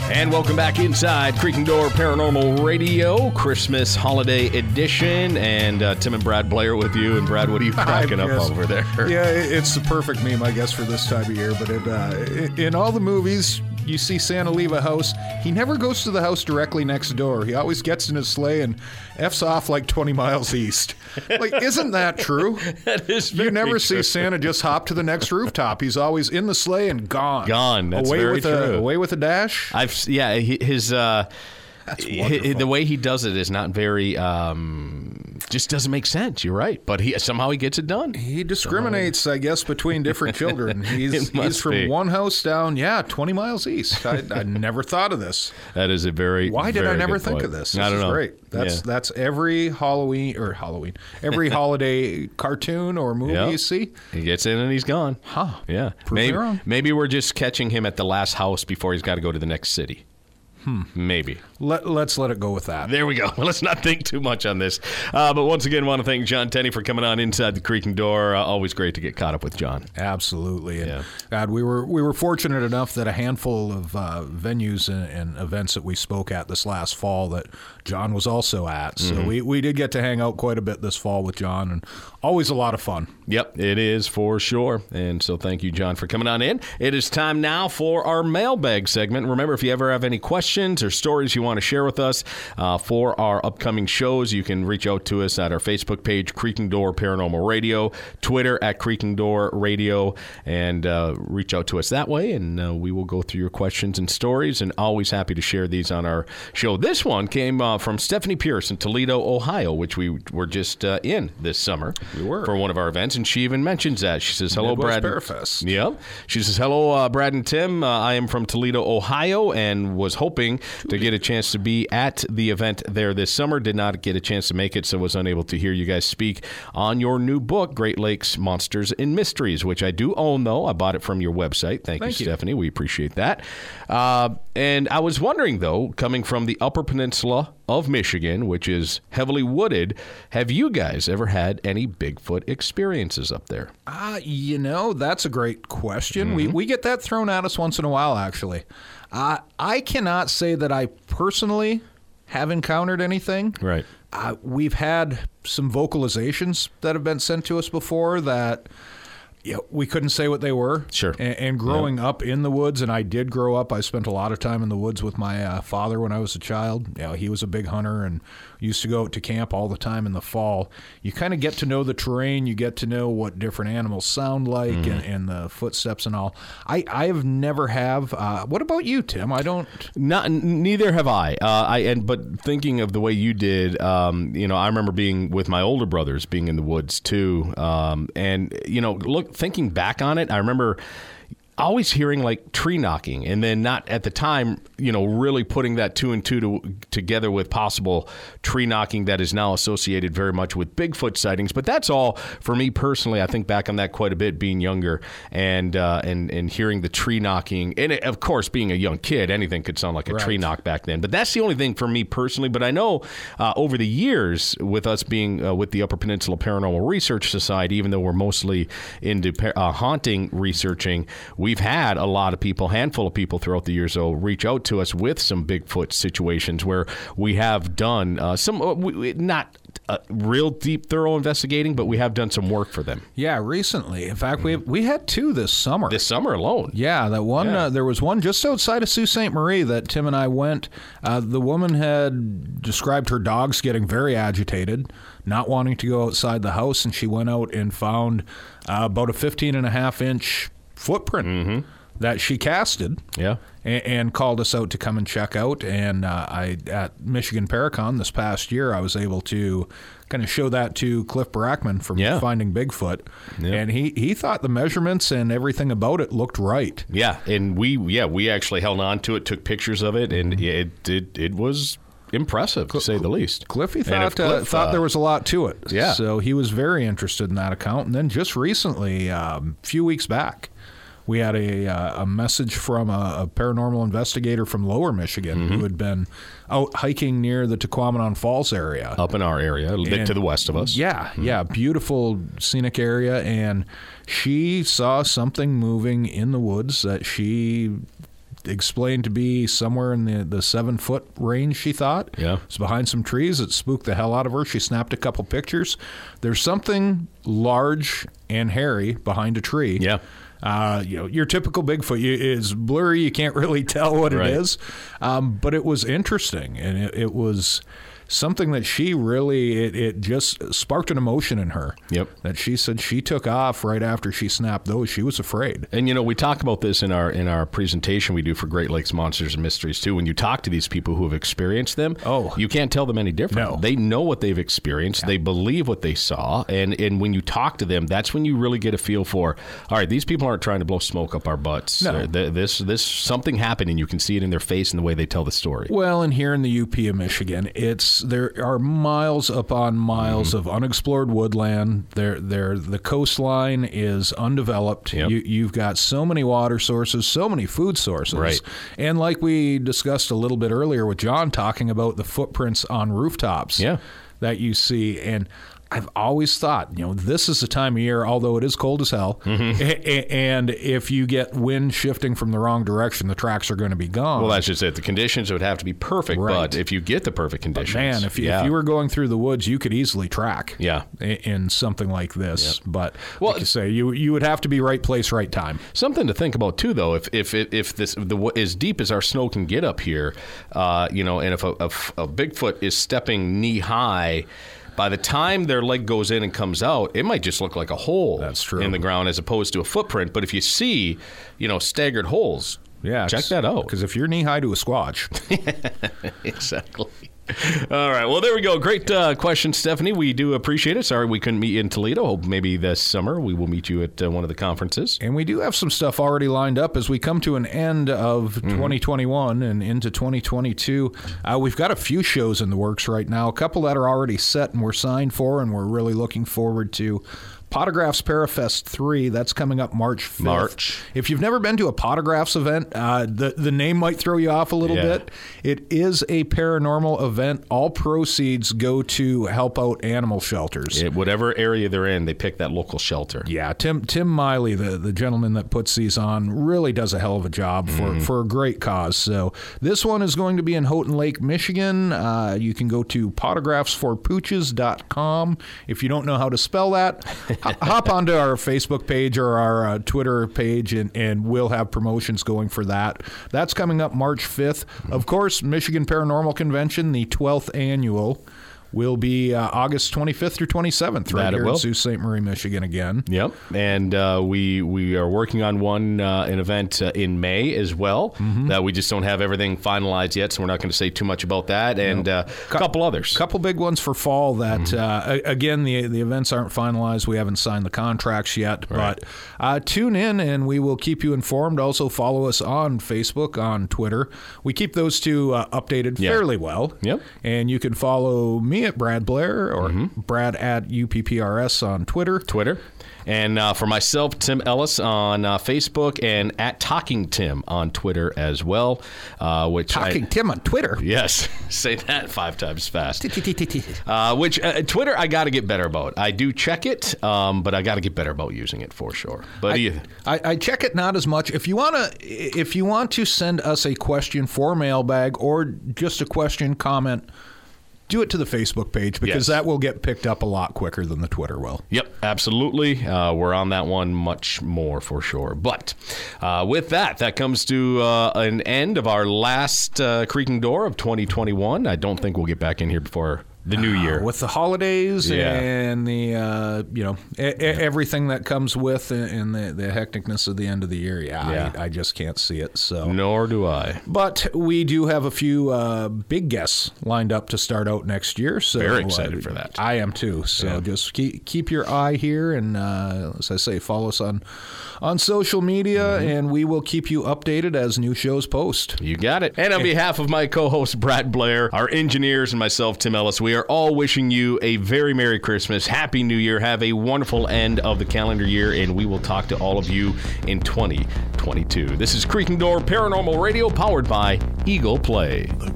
Speaker 1: And welcome back inside Creaking Door Paranormal Radio, Christmas Holiday Edition. And uh, Tim and Brad Blair with you. And Brad, what are you cracking up over there?
Speaker 2: Yeah, it's the perfect meme, I guess, for this time of year. But it, uh, in all the movies, you see Santa leave a house. He never goes to the house directly next door. He always gets in his sleigh and f's off like 20 miles east. Like, isn't that true?
Speaker 1: That is
Speaker 2: You never see. Santa just hop to the next rooftop. He's always in the sleigh and gone.
Speaker 1: Gone. That's
Speaker 2: away
Speaker 1: very
Speaker 2: with a
Speaker 1: true.
Speaker 2: away with a dash.
Speaker 1: I've yeah, he- his uh, the way he does it is not very um, just doesn't make sense. You're right, but he somehow he gets it done.
Speaker 2: He discriminates, I guess, between different children. He's, he's from
Speaker 1: be.
Speaker 2: one house down, yeah, 20 miles east. I, I never thought of this.
Speaker 1: That is a very
Speaker 2: Why did I never think
Speaker 1: point.
Speaker 2: of this? This
Speaker 1: I don't
Speaker 2: is
Speaker 1: know.
Speaker 2: great. That's
Speaker 1: Yeah.
Speaker 2: that's every Halloween or Halloween, every holiday cartoon or movie
Speaker 1: Yep.
Speaker 2: you see.
Speaker 1: He gets in and he's gone.
Speaker 2: Huh.
Speaker 1: Yeah. Maybe,
Speaker 2: wrong.
Speaker 1: maybe we're just catching him at the last house before he's got to go to the next city. Hmm. Maybe.
Speaker 2: Let, let's let it go with that.
Speaker 1: There we go. Well, let's not think too much on this. Uh, but once again, want to thank John Tenney for coming on inside the creaking door. Uh, always great to get caught up with John.
Speaker 2: Absolutely. And
Speaker 1: Yeah.
Speaker 2: God, we were we were fortunate enough that a handful of uh, venues and, and events that we spoke at this last fall that John was also at. So
Speaker 1: Mm-hmm.
Speaker 2: we, we did get to hang out quite a bit this fall with John, and always a lot of fun.
Speaker 1: Yep, it is for sure. And so thank you, John, for coming on in. It is time now for our mailbag segment. Remember, if you ever have any questions or stories you want to share with us uh, for our upcoming shows, you can reach out to us at our Facebook page, Creaking Door Paranormal Radio, Twitter at Creaking Door Radio, and uh, reach out to us that way. And uh, we will go through your questions and stories, and always happy to share these on our show. This one came uh, from Stephanie Pierce in Toledo, Ohio, which we were just uh, in this summer
Speaker 2: We were.
Speaker 1: for one of our events, and she even mentions that. She says, "Hello,
Speaker 2: Midwest
Speaker 1: Brad."
Speaker 2: Bearfest.
Speaker 1: Yep. She says, "Hello, uh, Brad and Tim. Uh, I am from Toledo, Ohio, and was hoping to get a chance to be at the event there this summer. Did not get a chance to make it, so was unable to hear you guys speak on your new book, Great Lakes Monsters and Mysteries, which I do own. Though I bought it from your website. Thank,
Speaker 2: Thank
Speaker 1: you,
Speaker 2: you.
Speaker 1: Stephanie. We appreciate that. Uh, and I was wondering, though, coming from the Upper Peninsula." Of Michigan, which is heavily wooded, have you guys ever had any Bigfoot experiences up there?
Speaker 2: Uh, you know, that's a great question.
Speaker 1: Mm-hmm.
Speaker 2: We, we get that thrown at us once in a while, actually. I cannot say that I personally have encountered anything.
Speaker 1: Right.
Speaker 2: Uh, we've had some vocalizations that have been sent to us before that you know, we couldn't say what they were.
Speaker 1: Sure.
Speaker 2: And, and growing up in the woods, and I did grow up, I spent a lot of time in the woods with my uh, father when I was a child. You know, he was a big hunter and used to go out to camp all the time in the fall. You kind of get to know the terrain, you get to know what different animals sound like
Speaker 1: Mm-hmm.
Speaker 2: and, and the footsteps and all. I, I have never have. Uh, what about you, Tim? I don't.
Speaker 1: Not neither have I. Uh, I and but thinking of the way you did, um, you know, I remember being with my older brothers, being in the woods too, um, and you know, look, thinking back on it, I remember always hearing like tree knocking, and then not at the time, you know, really putting that two and two to, together with possible tree knocking that is now associated very much with Bigfoot sightings. But that's all for me personally. I think back on that quite a bit, being younger and uh, and and hearing the tree knocking, and it, of course, being a young kid, anything could sound like a tree knock back then. But that's the only thing for me personally. But I know uh, over the years, with us being uh, with the Upper Peninsula Paranormal Research Society, even though we're mostly into par- uh, haunting researching, we've had a lot of people, handful of people throughout the years, though, reach out to us with some Bigfoot situations where we have done uh, some, uh, we, not uh, real deep, thorough investigating, but we have done some work for them
Speaker 2: Yeah, recently. In fact, we we had two this summer.
Speaker 1: this summer alone.
Speaker 2: Yeah, that one.
Speaker 1: Yeah.
Speaker 2: Uh, there was one just outside of Sault Ste. Marie that Tim and I went. Uh, the woman had described her dogs getting very agitated, not wanting to go outside the house, and she went out and found uh, about a 15 and a half inch footprint
Speaker 1: Mm-hmm.
Speaker 2: that she casted.
Speaker 1: Yeah.
Speaker 2: And, and called us out to come and check out. And uh, I at Michigan Paracon this past year, I was able to kind of show that to Cliff Barackman from
Speaker 1: Yeah.
Speaker 2: Finding Bigfoot,
Speaker 1: Yeah.
Speaker 2: and he he thought the measurements and everything about it looked right.
Speaker 1: Yeah, and we yeah we actually held on to it, took pictures of it, and it it it was impressive to say the least.
Speaker 2: Cliffy thought uh, thought
Speaker 1: uh,
Speaker 2: there was a lot to it.
Speaker 1: Yeah.
Speaker 2: So he was very interested in that account. And then just recently, um, a few weeks back, we had a, uh, a message from a, a paranormal investigator from Lower Michigan
Speaker 1: Mm-hmm.
Speaker 2: who had been out hiking near the Tahquamenon Falls area.
Speaker 1: up in our area, a bit to the west of us.
Speaker 2: Yeah, yeah, beautiful scenic area, and she saw something moving in the woods that she explained to be somewhere in the, the seven foot range, she thought.
Speaker 1: Yeah.
Speaker 2: It's behind some trees. It spooked the hell out of her. She snapped a couple pictures. There's something large and hairy behind a tree.
Speaker 1: Yeah.
Speaker 2: Uh, you know, your typical Bigfoot is blurry. You can't really tell what
Speaker 1: Right.
Speaker 2: it is. Um, but it was interesting, and it, it was something that she really it, it just sparked an emotion in her.
Speaker 1: Yep.
Speaker 2: That she said she took off right after she snapped those. She was afraid.
Speaker 1: And you know, we talk about this in our in our presentation we do for Great Lakes Monsters and Mysteries too. When you talk to these people who have experienced them,
Speaker 2: Oh.
Speaker 1: you can't tell them any different.
Speaker 2: No.
Speaker 1: They know what they've experienced. They believe what they saw, and and when you talk to them, that's when you really get a feel for. All right, these people aren't trying to blow smoke up our butts.
Speaker 2: No.
Speaker 1: Th- this this something happened, and you can see it in their face and the way they tell the story.
Speaker 2: Well, and here in the UP of Michigan, it's there are miles upon miles
Speaker 1: Mm-hmm.
Speaker 2: of unexplored woodland. There, there, the coastline is undeveloped.
Speaker 1: Yep.
Speaker 2: You, you've got so many water sources, so many food sources,
Speaker 1: Right.
Speaker 2: And like we discussed a little bit earlier with John talking about the footprints on rooftops,
Speaker 1: Yeah.
Speaker 2: that you see and. I've always thought, you know, this is the time of year, although it is cold as hell,
Speaker 1: Mm-hmm.
Speaker 2: a- and if you get wind shifting from the wrong direction, the tracks are going to be gone.
Speaker 1: Well, that's just it. The conditions would have to be perfect,
Speaker 2: Right.
Speaker 1: but if you get the perfect conditions,
Speaker 2: Man, if you,
Speaker 1: yeah.
Speaker 2: if you were going through the woods, you could easily track.
Speaker 1: Yeah.
Speaker 2: In something like this, but
Speaker 1: Well,
Speaker 2: like you say, you you would have to be right place, right time.
Speaker 1: Something to think about too, though. If if if, if this the as deep as our snow can get up here, uh, you know, and if a, a, a Bigfoot is stepping knee high. By the time their leg goes in and comes out, it might just look like a hole
Speaker 2: That's true.
Speaker 1: in the ground as opposed to a footprint. But if you see, you know, staggered holes,
Speaker 2: Yeah,
Speaker 1: check that out.
Speaker 2: Because if you're knee high to a squatch,
Speaker 1: exactly. All right. Well, there we go. Great uh, question, Stephanie. We do appreciate it. Sorry we couldn't meet you in Toledo. Hope maybe this summer we will meet you at uh, one of the conferences.
Speaker 2: and we do have some stuff already lined up as we come to an end of
Speaker 1: Mm-hmm.
Speaker 2: 2021 and into 2022. Uh, we've got a few shows in the works right now. A couple that are already set and we're signed for, and we're really looking forward to. Pawtographs Parafest 3, that's coming up March 5th.
Speaker 1: March.
Speaker 2: If you've never been to a Pawtographs event, uh, the, the name might throw you off a little
Speaker 1: Yeah.
Speaker 2: bit. It is a paranormal event. All proceeds go to help out animal shelters.
Speaker 1: It, whatever area they're in, they pick that local shelter.
Speaker 2: Yeah, Tim Tim Miley, the, the gentleman that puts these on, really does a hell of a job for, for a great cause. So this one is going to be in Houghton Lake, Michigan. Uh, you can go to pawtographsforpooches.com. If you don't know how to spell that, hop onto our Facebook page or our uh, Twitter page, and, and we'll have promotions going for that. That's coming up March 5th. Of course, Michigan Paranormal Convention, the 12th annual. Will be uh, August 25th through 27th, right
Speaker 1: That
Speaker 2: here in Sault Ste. Marie, Michigan again.
Speaker 1: Yep, and uh, we we are working on one uh, an event uh, in May as well.
Speaker 2: Mm-hmm.
Speaker 1: That we just don't have everything finalized yet, so we're not going to say too much about that. And uh, a couple others.
Speaker 2: a couple big ones for fall that
Speaker 1: Mm-hmm.
Speaker 2: uh, again the the events aren't finalized we haven't signed the contracts yet but uh, tune in and we will keep you informed also follow us on facebook on twitter we keep those two uh, updated
Speaker 1: Yeah.
Speaker 2: fairly well
Speaker 1: Yep.
Speaker 2: and you can follow me at brad blair or
Speaker 1: Mm-hmm.
Speaker 2: brad at upprs on twitter
Speaker 1: Twitter. And uh, for myself, Tim Ellis on uh, Facebook and at Talking Tim on Twitter as well. Uh, which I-
Speaker 2: tim on twitter
Speaker 1: Yes, say that five times fast. Uh, which uh, Twitter, I got to get better about. I do check it, um, but I got to get better about using it for sure. But
Speaker 2: I check it not as much. If you wanna, if you want to send us a question for mailbag or just a question comment, do it to the Facebook page because
Speaker 1: Yes.
Speaker 2: that will get picked up a lot quicker than the Twitter will.
Speaker 1: Yep, absolutely. Uh, we're on that one much more for sure. But uh, with that, that comes to uh, an end of our last uh, creaking door of 2021. I don't think we'll get back in here before the new year.
Speaker 2: with the holidays
Speaker 1: Yeah.
Speaker 2: and the uh, you know e- e- everything that comes with and- and the, the hecticness of the end of the year. Yeah,
Speaker 1: Yeah.
Speaker 2: I, I just can't see it. So.
Speaker 1: Nor do I.
Speaker 2: But we do have a few uh, big guests lined up to start out next year. So
Speaker 1: Very excited
Speaker 2: uh,
Speaker 1: for that.
Speaker 2: I am too. So just keep keep your eye here, and uh, as I say, follow us on on social media,
Speaker 1: Mm-hmm.
Speaker 2: and we will keep you updated as new shows post.
Speaker 1: You got it. And on behalf of my co host, Brad Blair, our engineers, and myself, Tim Ellis, we are all wishing you a very Merry Christmas, Happy New Year, have a wonderful end of the calendar year, and we will talk to all of you in 2022. This is Creaking Door Paranormal Radio, powered by Eagle Play.
Speaker 4: The